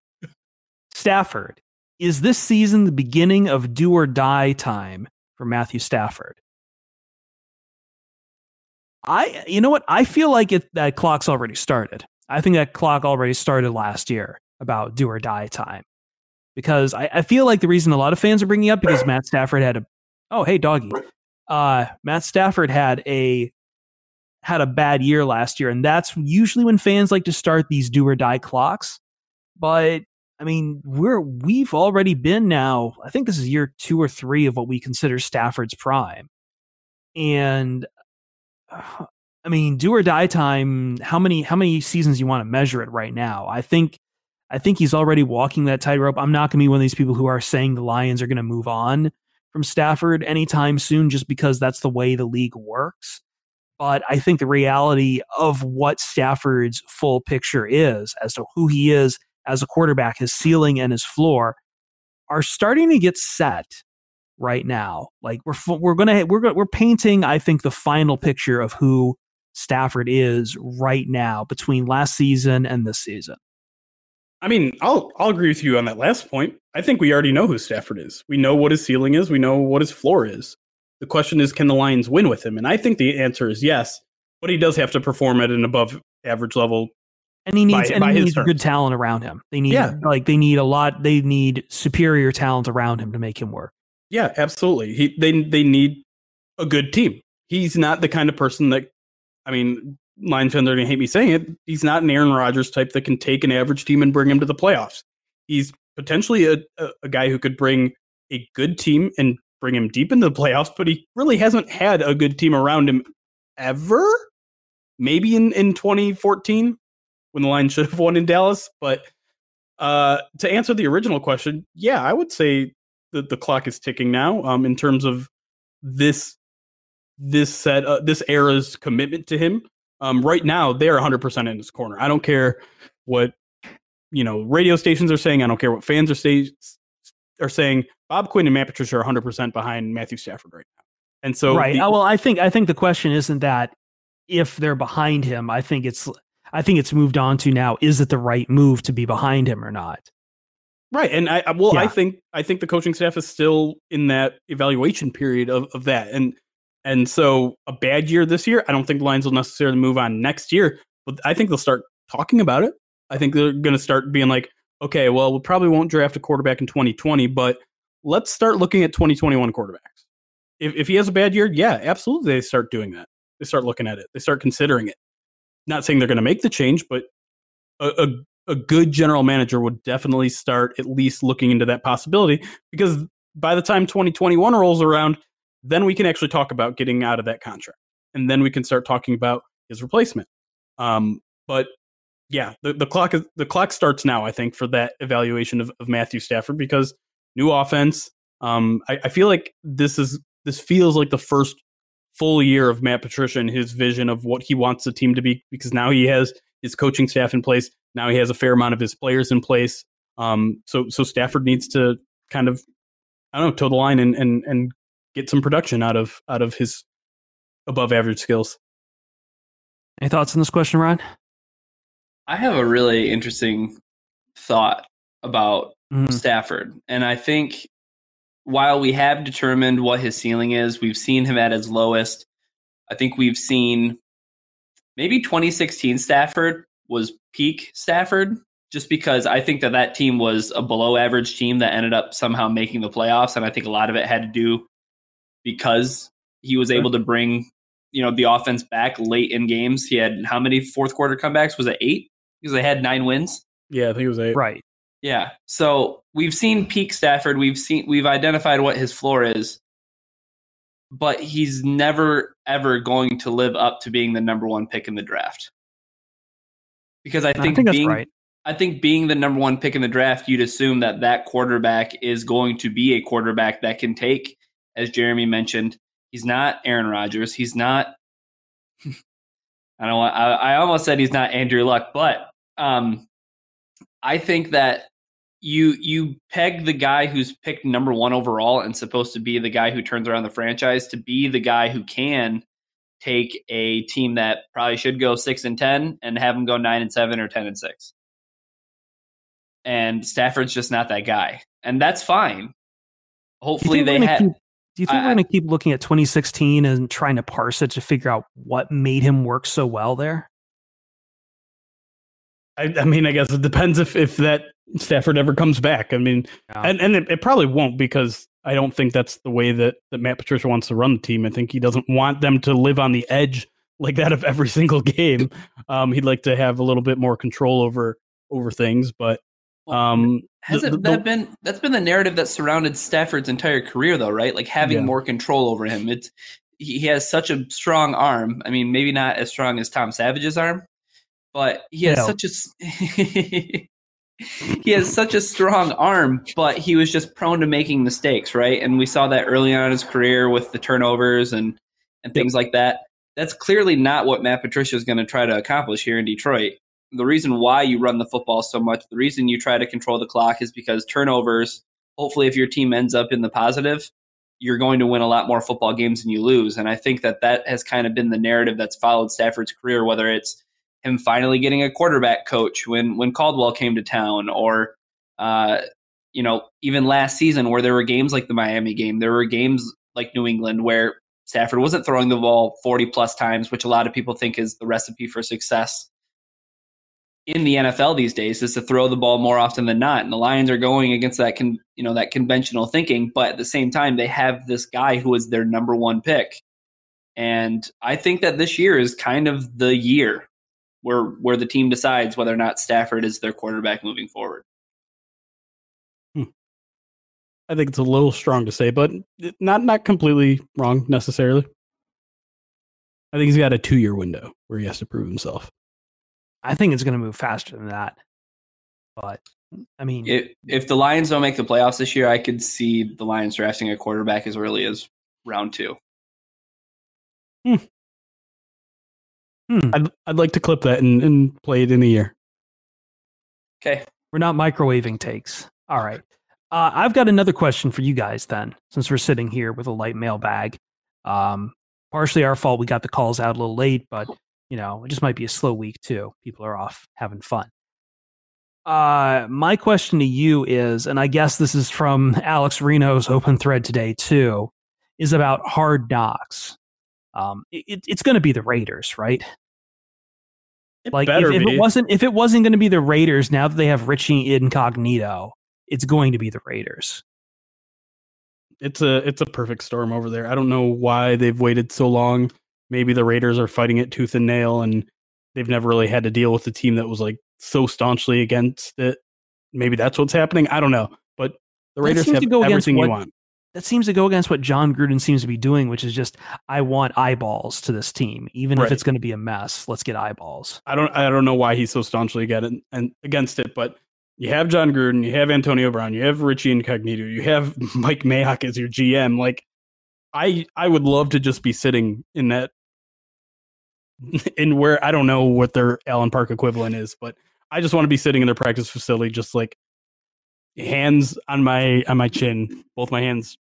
Stafford. Is this season the beginning of do or die time for Matthew Stafford? I you know what? I feel like it that clock's already started. I think that clock already started last year about do or die time. Because I, I feel like the reason a lot of fans are bringing up because Matt Stafford had a oh hey doggy. Uh Matt Stafford had a had a bad year last year, and that's usually when fans like to start these do or die clocks. But I mean, we're we've already been now. I think this is year two or three of what we consider Stafford's prime, and I mean, do or die time. How many how many seasons you want to measure it right now? I think I think he's already walking that tightrope. I'm not going to be one of these people who are saying the Lions are going to move on from Stafford anytime soon, just because that's the way the league works. But I think the reality of what Stafford's full picture is as to who he is as a quarterback, his ceiling and his floor, are starting to get set right now. Like we're we're gonna we're we're painting, I think, the final picture of who Stafford is right now between last season and this season. I mean, I'll I'll agree with you on that last point. I think we already know who Stafford is. We know what his ceiling is. We know what his floor is. The question is, can the Lions win with him? And I think the answer is yes. But he does have to perform at an above average level. And he needs By- and by he needs terms. good talent around him. They need Yeah. like they need a lot. They need superior talent around him to make him work. Yeah, absolutely. He they they need a good team. He's not the kind of person that I mean, Lions fans are gonna hate me saying it. He's not an Aaron Rodgers type that can take an average team and bring him to the playoffs. He's potentially a, a, a guy who could bring a good team and bring him deep into the playoffs, but he really hasn't had a good team around him ever. Maybe in, in 2014 when the Lions should have won in Dallas. But uh, to answer the original question, yeah, I would say that the clock is ticking now um, in terms of this this set uh, this era's commitment to him Um, right now, they're 100% in his corner. I don't care what you know radio stations are saying. I don't care what fans are say, are saying. Bob Quinn and Matt Patricia are 100% behind Matthew Stafford right now. And so, right. the- Uh, well, I think I think the question isn't that if they're behind him. I think it's I think it's moved on to now. Is it the right move to be behind him or not? Right, and I, I well, I think I think the coaching staff is still in that evaluation period of, of that, and and so a bad year this year, I don't think the Lions will necessarily move on next year, but I think they'll start talking about it. I think they're going to start being like, okay, well, we probably won't draft a quarterback in 2020, but let's start looking at 2021 quarterbacks. If if he has a bad year, yeah, absolutely, they start doing that. They start looking at it. They start considering it. Not saying they're going to make the change, but a, a a good general manager would definitely start at least looking into that possibility because by the time 2021 rolls around, then we can actually talk about getting out of that contract. And then we can start talking about his replacement. Um, but yeah, the, the clock is the clock starts now, I think, for that evaluation of, of Matthew Stafford because new offense. Um, I, I feel like this is this feels like the first full year of Matt Patricia and his vision of what he wants the team to be because now he has his coaching staff in place. Now he has a fair amount of his players in place. Um, so so Stafford needs to kind of I don't know toe the line and and and get some production out of out of his above average skills. Any thoughts on this question, Ryan? I have a really interesting thought about Mhm. Stafford. And I think while we have determined what his ceiling is, we've seen him at his lowest. I think we've seen maybe 2016 Stafford was peak Stafford, just because I think that that team was a below average team that ended up somehow making the playoffs. And I think a lot of it had to do because he was able to bring you know the offense back late in games. He had how many fourth quarter comebacks? Was it eight? Because they had nine wins. Yeah, I think it was eight. Right. Yeah. So we've seen peak Stafford. We've seen we've identified what his floor is, but he's never ever going to live up to being the number one pick in the draft. Because I I think, think, that's being right. I think being the number one pick in the draft, you'd assume that that quarterback is going to be a quarterback that can take, as Jeremy mentioned, he's not Aaron Rodgers. He's not. I don't. Want, I, I almost said he's not Andrew Luck, but um, I think that you you peg the guy who's picked number one overall and supposed to be the guy who turns around the franchise to be the guy who can take a team that probably should go six and ten and have them go nine and seven or ten and six. And Stafford's just not that guy, and that's fine. Hopefully, they gonna have. keep- do you think I- we're going to keep looking at 2016 and trying to parse it to figure out what made him work so well there? I, I mean, I guess it depends if if that Stafford ever comes back. I mean, Yeah. and and it, it probably won't because I don't think that's the way that that Matt Patricia wants to run the team. I think he doesn't want them to live on the edge like that of every single game. Um, he'd like to have a little bit more control over over things, but um, Hasn't the- the- that been that's been the narrative that surrounded Stafford's entire career though, right? Like having Yeah. more control over him. It's he he has such a strong arm. I mean, maybe not as strong as Tom Savage's arm, but he has No. such a s- he has such a strong arm, but he was just prone to making mistakes, right? And we saw that early on in his career with the turnovers and and things like that. That's clearly not what Matt Patricia is going to try to accomplish here in Detroit the reason why you run the football so much, the reason you try to control the clock is because turnovers, hopefully, if your team ends up in the positive, you're going to win a lot more football games than you lose. And I think that that has kind of been the narrative that's followed Stafford's career, whether it's him finally getting a quarterback coach when, when Caldwell came to town, or, uh, you know, even last season where there were games like the Miami game, there were games like New England where Stafford wasn't throwing the ball 40 plus times, which a lot of people think is the recipe for success in the NFL these days is to throw the ball more often than not. And the Lions are going against that con, you know that conventional thinking, but at the same time they have this guy who is their number 1 pick. And I think that this year is kind of the year where where the team decides whether or not Stafford is their quarterback moving forward. Hmm. I think it's a little strong to say, but not not completely wrong necessarily. I think he's got a two year window where he has to prove himself. I think it's going to move faster than that. But I mean, If, if the Lions don't make the playoffs this year, I could see the Lions drafting a quarterback as early as round 2. Hmm. Hmm. I'd, I'd like to clip that and, and play it in a year. Okay. We're not microwaving takes. All right. Uh, I've got another question for you guys then, since we're sitting here with a light mailbag. Um, partially our fault. We got the calls out a little late, but you know, it just might be a slow week too. People are off having fun. Uh, my question to you is, and I guess this is from Alex Reno's open thread today too, is about hard knocks. Um, it, it's going to be the Raiders, right? It Like if, if it wasn't if it wasn't going to be the Raiders, now that they have Richie Incognito, it's going to be the Raiders. it's a it's a perfect storm over there. I don't know why they've waited so long. Maybe the Raiders are fighting it tooth and nail, and they've never really had to deal with a team that was like so staunchly against it. Maybe that's what's happening. I don't know, but the Raiders have to go everything what- you want. That seems to go against what Jon Gruden seems to be doing, which is just I want eyeballs to this team, even if it's going to be a mess. Let's get eyeballs. I don't I don't know why he's so staunchly against and against it, but you have Jon Gruden, you have Antonio Brown, you have Richie Incognito, you have Mike Mayock as your GM. Like, I I would love to just be sitting in that in where I don't know what their Allen Park equivalent is, but I just want to be sitting in their practice facility, just like hands on my on my chin, both my hands,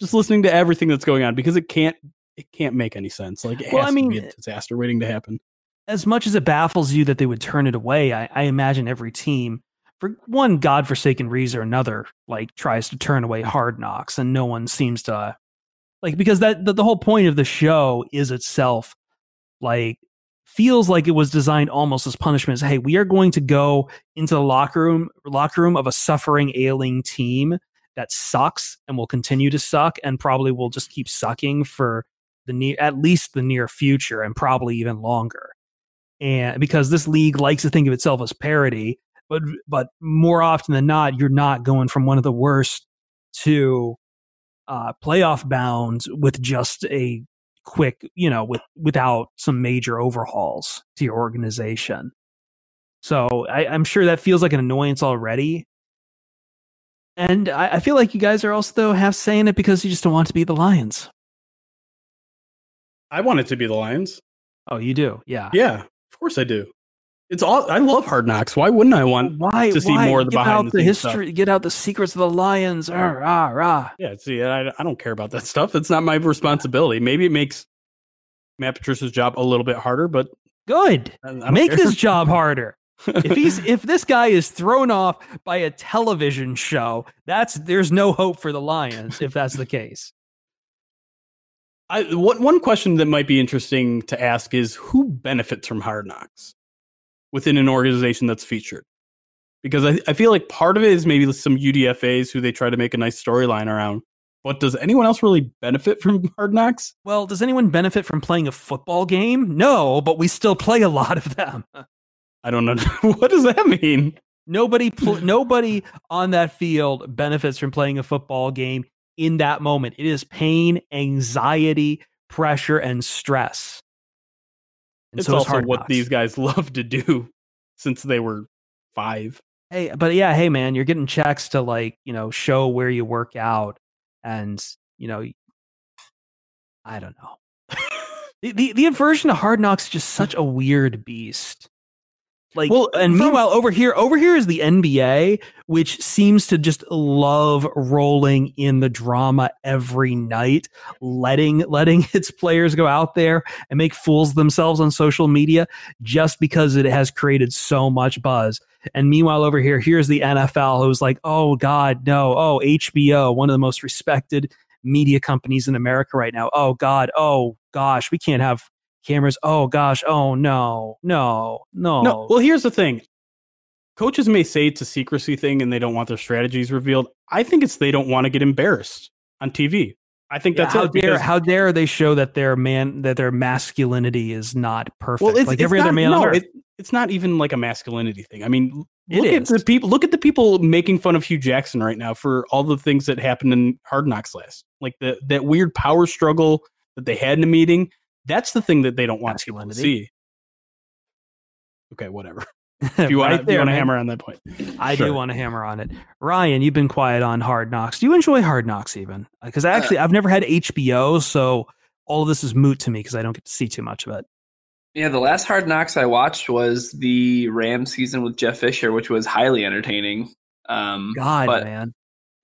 just listening to everything that's going on because it can't it can't make any sense. Like, it Well, has I to be mean, a disaster waiting to happen. As much as it baffles you that they would turn it away, I, I imagine every team, for one godforsaken reason or another, like tries to turn away hard knocks, and no one seems to like because that the, the whole point of the show is itself like feels like it was designed almost as punishment hey we are going to go into the locker room locker room of a suffering ailing team that sucks and will continue to suck and probably will just keep sucking for the near at least the near future and probably even longer. And because this league likes to think of itself as parody but but more often than not you're not going from one of the worst to uh, playoff bound with just a quick, you know, with without some major overhauls to your organization. So I, I'm sure that feels like an annoyance already. And I, I feel like you guys are also though half saying it because you just don't want to be the Lions. I want it to be the Lions. Oh, you do, yeah. Yeah, of course I do. It's all I love Hard Knocks. Why wouldn't I want? Why to see why more of the give behind out the the scenes stuff. history, get out the secrets of the Lions? Rah, rah, rah. Yeah, see, I, I don't care about that stuff. It's not my responsibility. Maybe it makes Matt Patricia's job a little bit harder, but Good. Make care. his job harder. if he's if this guy is thrown off by a television show, that's there's no hope for the Lions if that's the case. I, one one question that might be interesting to ask is who benefits from Hard Knocks within an organization that's featured? Because I, I feel like part of it is maybe some UDFAs who they try to make a nice storyline around. But does anyone else really benefit from Hard Knocks? Well, does anyone benefit from playing a football game? No, but we still play a lot of them. I don't know. what does that mean? Nobody pl- nobody on that field benefits from playing a football game in that moment. It is pain, anxiety, pressure and stress. And It's so also what Knocks. these guys love to do since they were five. Hey, but yeah, hey man, you're getting checks to like, you know, show where you work out and, you know, I don't know. the, the the version of Hard Knocks is just such a weird beast. Like, Well, and meanwhile, over here, over here is the NBA, which seems to just love rolling in the drama every night, letting letting its players go out there and make fools themselves on social media just because it has created so much buzz. And meanwhile, over here, here's the NFL who's like, oh God, no, oh HBO, one of the most respected media companies in America right now. Oh God, oh gosh, we can't have cameras. Oh gosh, oh no, no, no. No, well, here's the thing. Coaches may say it's a secrecy thing and they don't want their strategies revealed. I think it's they don't want to get embarrassed on TV. I think Yeah, that's how it. dare how dare they show that their man that their masculinity is not perfect well, it's, like it's every not, other man no, on earth. it, it's not even like a masculinity thing. I mean, It look at is. the people. Look at the people making fun of Hue Jackson right now for all the things that happened in Hard Knocks last, like the that weird power struggle that they had in a meeting. That's the thing that they don't want people to see. Okay, whatever. If you want Right to hammer on that point, I Sure. do want to hammer on it. Ryan, you've been quiet on Hard Knocks. Do you enjoy Hard Knocks even? Because actually, I've never had HBO, so all of this is moot to me because I don't get to see too much of it. Yeah, the last Hard Knocks I watched was the Ram season with Jeff Fisher, which was highly entertaining. Um, God, but man.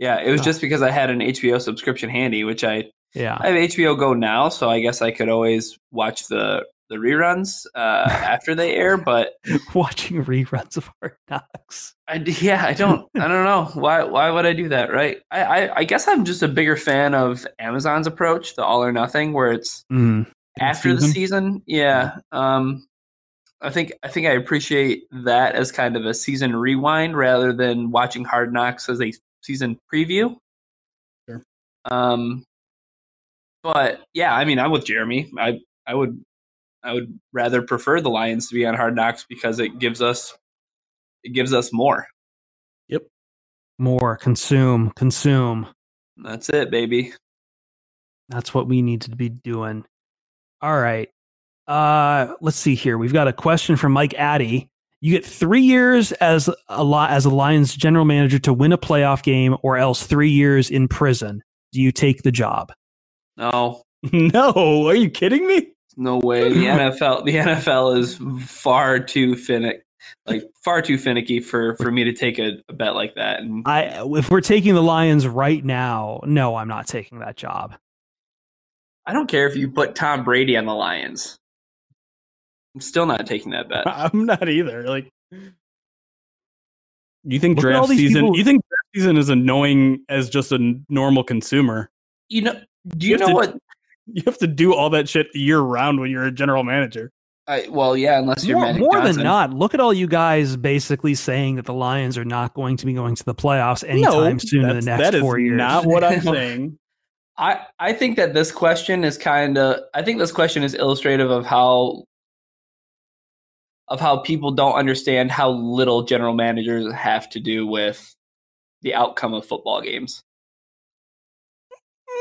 yeah, it was God. just because I had an HBO subscription handy, which I Yeah. I have HBO Go now, so I guess I could always watch the the reruns uh, after they air. But Watching reruns of Hard Knocks. I, yeah, I don't I don't know why why would I do that, right? I, I I guess I'm just a bigger fan of Amazon's approach, the all or nothing, where it's Mm. after the season? season. Yeah. Um I think I think I appreciate that as kind of a season rewind rather than watching Hard Knocks as a season preview. Sure. Um but yeah, I mean I'm with Jeremy. I I would I would rather prefer the Lions to be on Hard Knocks because it gives us it gives us more. Yep. More. Consume. Consume. That's it, baby. That's what we need to be doing. All right. Uh, let's see here. We've got a question from Mike Addy. You get three years as a lot as a Lions general manager to win a playoff game, or else three years in prison. Do you take the job? No, No, are you kidding me? no way. The NFL the NFL is far too finicky like far too finicky for for me to take a, a bet like that. And I if we're taking the Lions right now, no, I'm not taking that job. I don't care if you put Tom Brady on the Lions. I'm still not taking that bet. I'm not either. Like, you think Look at all draft season? people- You think draft season is annoying as just a normal consumer? You know, do you have know to- what? You have to do all that shit year round when you're a general manager. I, well, yeah, unless you're More, more than not, look at all you guys basically saying that the Lions are not going to be going to the playoffs anytime soon in the that's- next that is four years. not what I'm saying. I I think that this question is kind of I think this question is illustrative of how of how people don't understand how little general managers have to do with the outcome of football games.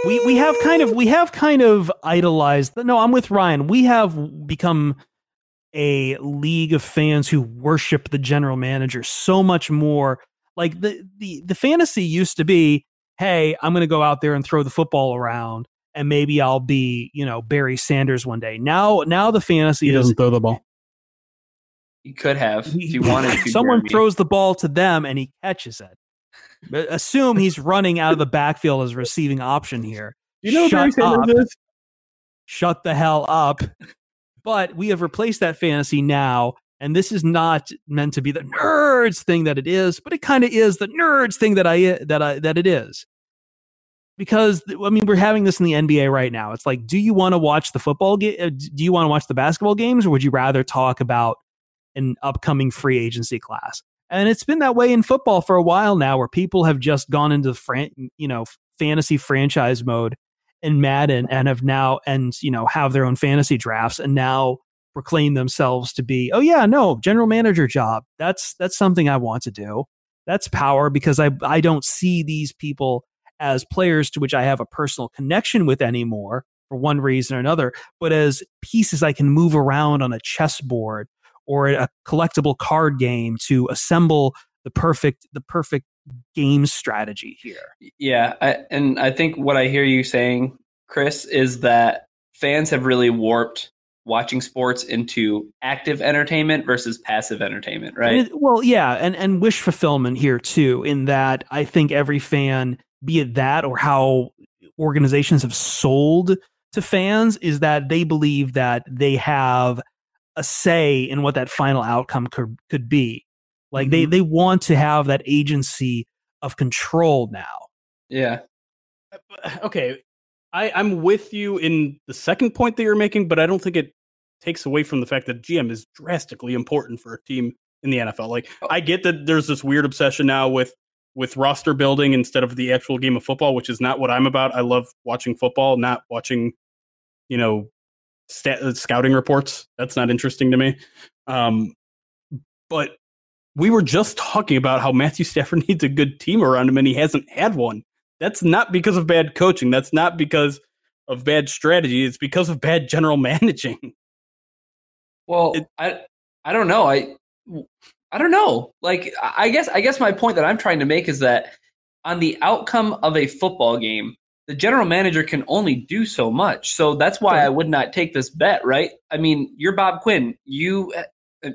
We we have kind of we have kind of idolized no i'm with ryan we have become a league of fans who worship the general manager so much more like the the the fantasy used to be hey i'm going to go out there and throw the football around and maybe i'll be you know barry sanders one day now now the fantasy He is doesn't throw the ball. You could have if you wanted to. someone throws the ball to them and he catches it but assume he's running out of the backfield as a receiving option here you know Shut up. is? shut the hell up. But we have replaced that fantasy now, and this is not meant to be the nerds thing that it is, but it kind of is the nerds thing that I that I that it is. Because I mean, we're having this in the NBA right now. It's like, do you want to watch the football game? Uh, do you want to watch the basketball games, or would you rather talk about an upcoming free agency class? And it's been that way in football for a while now, where people have just gone into fran- you know fantasy franchise mode in Madden and have now and you know have their own fantasy drafts and now proclaim themselves to be oh yeah no general manager job. That's that's something I want to do. That's power because I I don't see these people as players to which I have a personal connection with anymore for one reason or another but as pieces I can move around on a chessboard or a collectible card game to assemble the perfect the perfect game strategy here Yeah, I, and I think what I hear you saying, Chris, is that fans have really warped watching sports into active entertainment versus passive entertainment, right? It- well, yeah, and and wish fulfillment here too. In that, I think every fan, be it that or how organizations have sold to fans, is that they believe that they have a say in what that final outcome could could be. Like they mm-hmm. they want to have that agency of control now. yeah. Uh, okay, I, I'm with you in the second point that you're making, but I don't think it takes away from the fact that GM is drastically important for a team in the NFL. Like, oh. I get that there's this weird obsession now with with roster building instead of the actual game of football, which is not what I'm about. I love watching football, not watching, you know, stat, uh, scouting reports. That's not interesting to me. Um, but we were just talking about how Matthew Stafford needs a good team around him, and he hasn't had one. That's not because of bad coaching. That's not because of bad strategy. It's because of bad general managing. Well, It- I I don't know. I I don't know. Like I I guess I guess my point that I'm trying to make is that on the outcome of a football game, the general manager can only do so much. So that's why I would not take this bet, right? I mean, you're Bob Quinn. You, uh,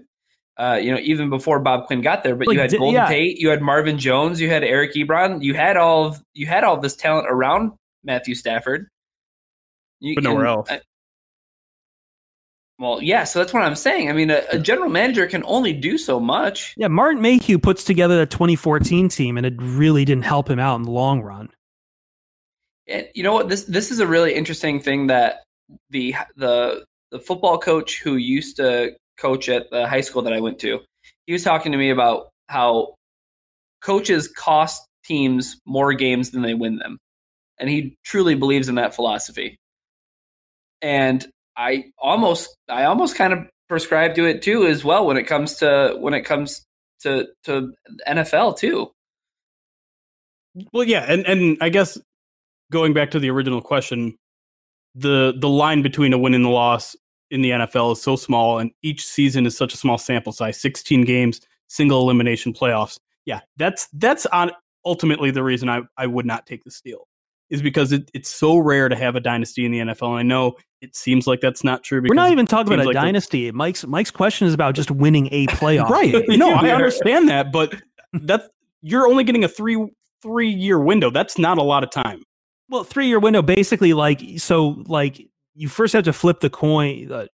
uh, you know, even before Bob Quinn got there, but Like, you had di- Golden yeah. Tate, you had Marvin Jones, you had Eric Ebron, you had all of, you had all this talent around Matthew Stafford, you, But nowhere and else. I- well, yeah, so that's what I'm saying. I mean, a, a general manager can only do so much. Yeah, Martin Mayhew puts together a 2014 team, and it really didn't help him out in the long run. And you know what? This this is a really interesting thing that the the the football coach who used to coach at the high school that I went to, he was talking to me about how coaches cost teams more games than they win them, and he truly believes in that philosophy. And I almost I almost kind of prescribe to it too as well when it comes to when it comes to to NFL too. Well, yeah, and and I guess going back to the original question, the the line between a win and a loss in the NFL is so small, and each season is such a small sample size, sixteen games, single elimination playoffs. Yeah, that's that's on ultimately the reason I I would not take this deal is because it, it's so rare to have a dynasty in the NFL, and I know it seems like that's not true. We're not even talking about a like the- dynasty. Mike's Mike's question is about just winning a playoff. right no i understand that but that's you're only getting a three three year window that's not a lot of time Well, three year window, basically, like so, like you first have to flip the coin, uh,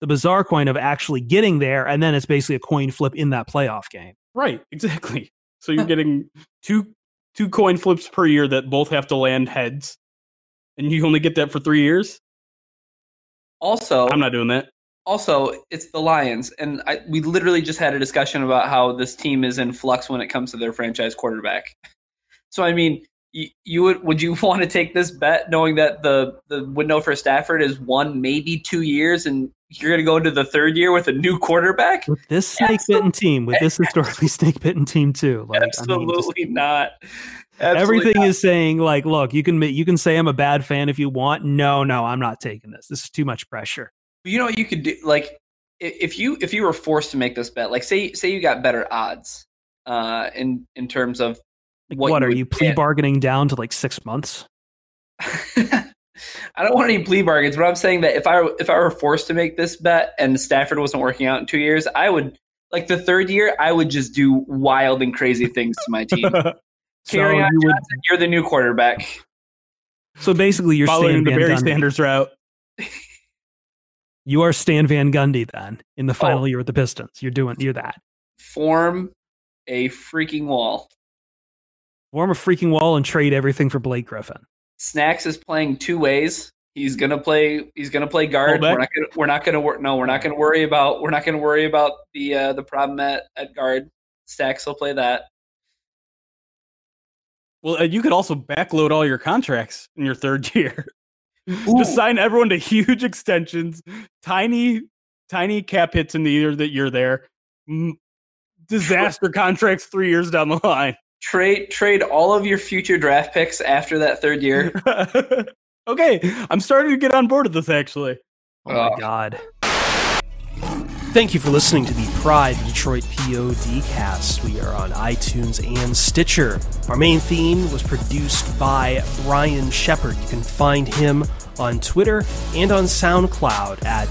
the bizarre coin of actually getting there, and then it's basically a coin flip in that playoff game. right exactly so you're getting two two coin flips per year that both have to land heads and you only get that for three years Also, i'm not doing that also it's the Lions, and I, we literally just had a discussion about how this team is in flux when it comes to their franchise quarterback. So I mean, you, you would would you want to take this bet knowing that the the window for Stafford is one maybe two years, and you're going to go into the third year with a new quarterback? With this snake bitten team, with this historically snake bitten team too, like I mean, just- Absolutely not. Absolutely everything not. is saying like, look, you can you can say I'm a bad fan if you want. No, no, I'm not taking this. This is too much pressure. You know what you could do? Like, if you if you were forced to make this bet, like say say you got better odds, uh, in in terms of What what, you are you plea get. bargaining down to like six months? I don't want any plea bargains, but I'm saying that if I if I were forced to make this bet and Stafford wasn't working out in two years, I would like the third year. I would just do wild and crazy things to my team. So Kerryon, you would, Johnson, you're the new quarterback. so basically, you're following Stan the Van barry Gundy. sanders route You are Stan Van Gundy then in the oh. final Oh. year with the Pistons. You're doing you're that. Form a freaking wall. Form a freaking wall and trade everything for Blake Griffin. Snacks is playing two ways. He's gonna play. He's gonna play guard. We're not gonna. We're not gonna work. No, we're not gonna worry about. We're not gonna worry about the uh, the problem at at guard. Snacks will play that. well uh, you could also backload all your contracts in your third year just sign everyone to huge extensions tiny tiny cap hits in the year that you're there disaster contracts three years down the line Trade trade all of your future draft picks after that third year. okay, I'm starting to get on board with this actually. Oh my Oh. god. Thank you for listening to the Pride Detroit POD cast. We are on iTunes and Stitcher. Our main theme was produced by Brian Shepard. You can find him on Twitter and on SoundCloud at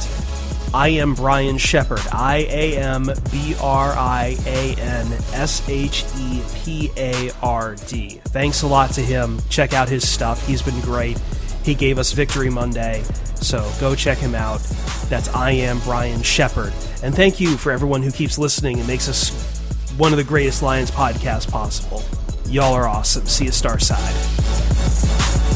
I am Brian Shepard. I A M B R I A N S H E P A R D. Thanks a lot to him. Check out his stuff. He's been great. He gave us Victory Monday, so go check him out. That's I am Brian Shepard. And thank you for everyone who keeps listening and makes us one of the greatest Lions podcasts possible. Y'all are awesome. See you, Starside.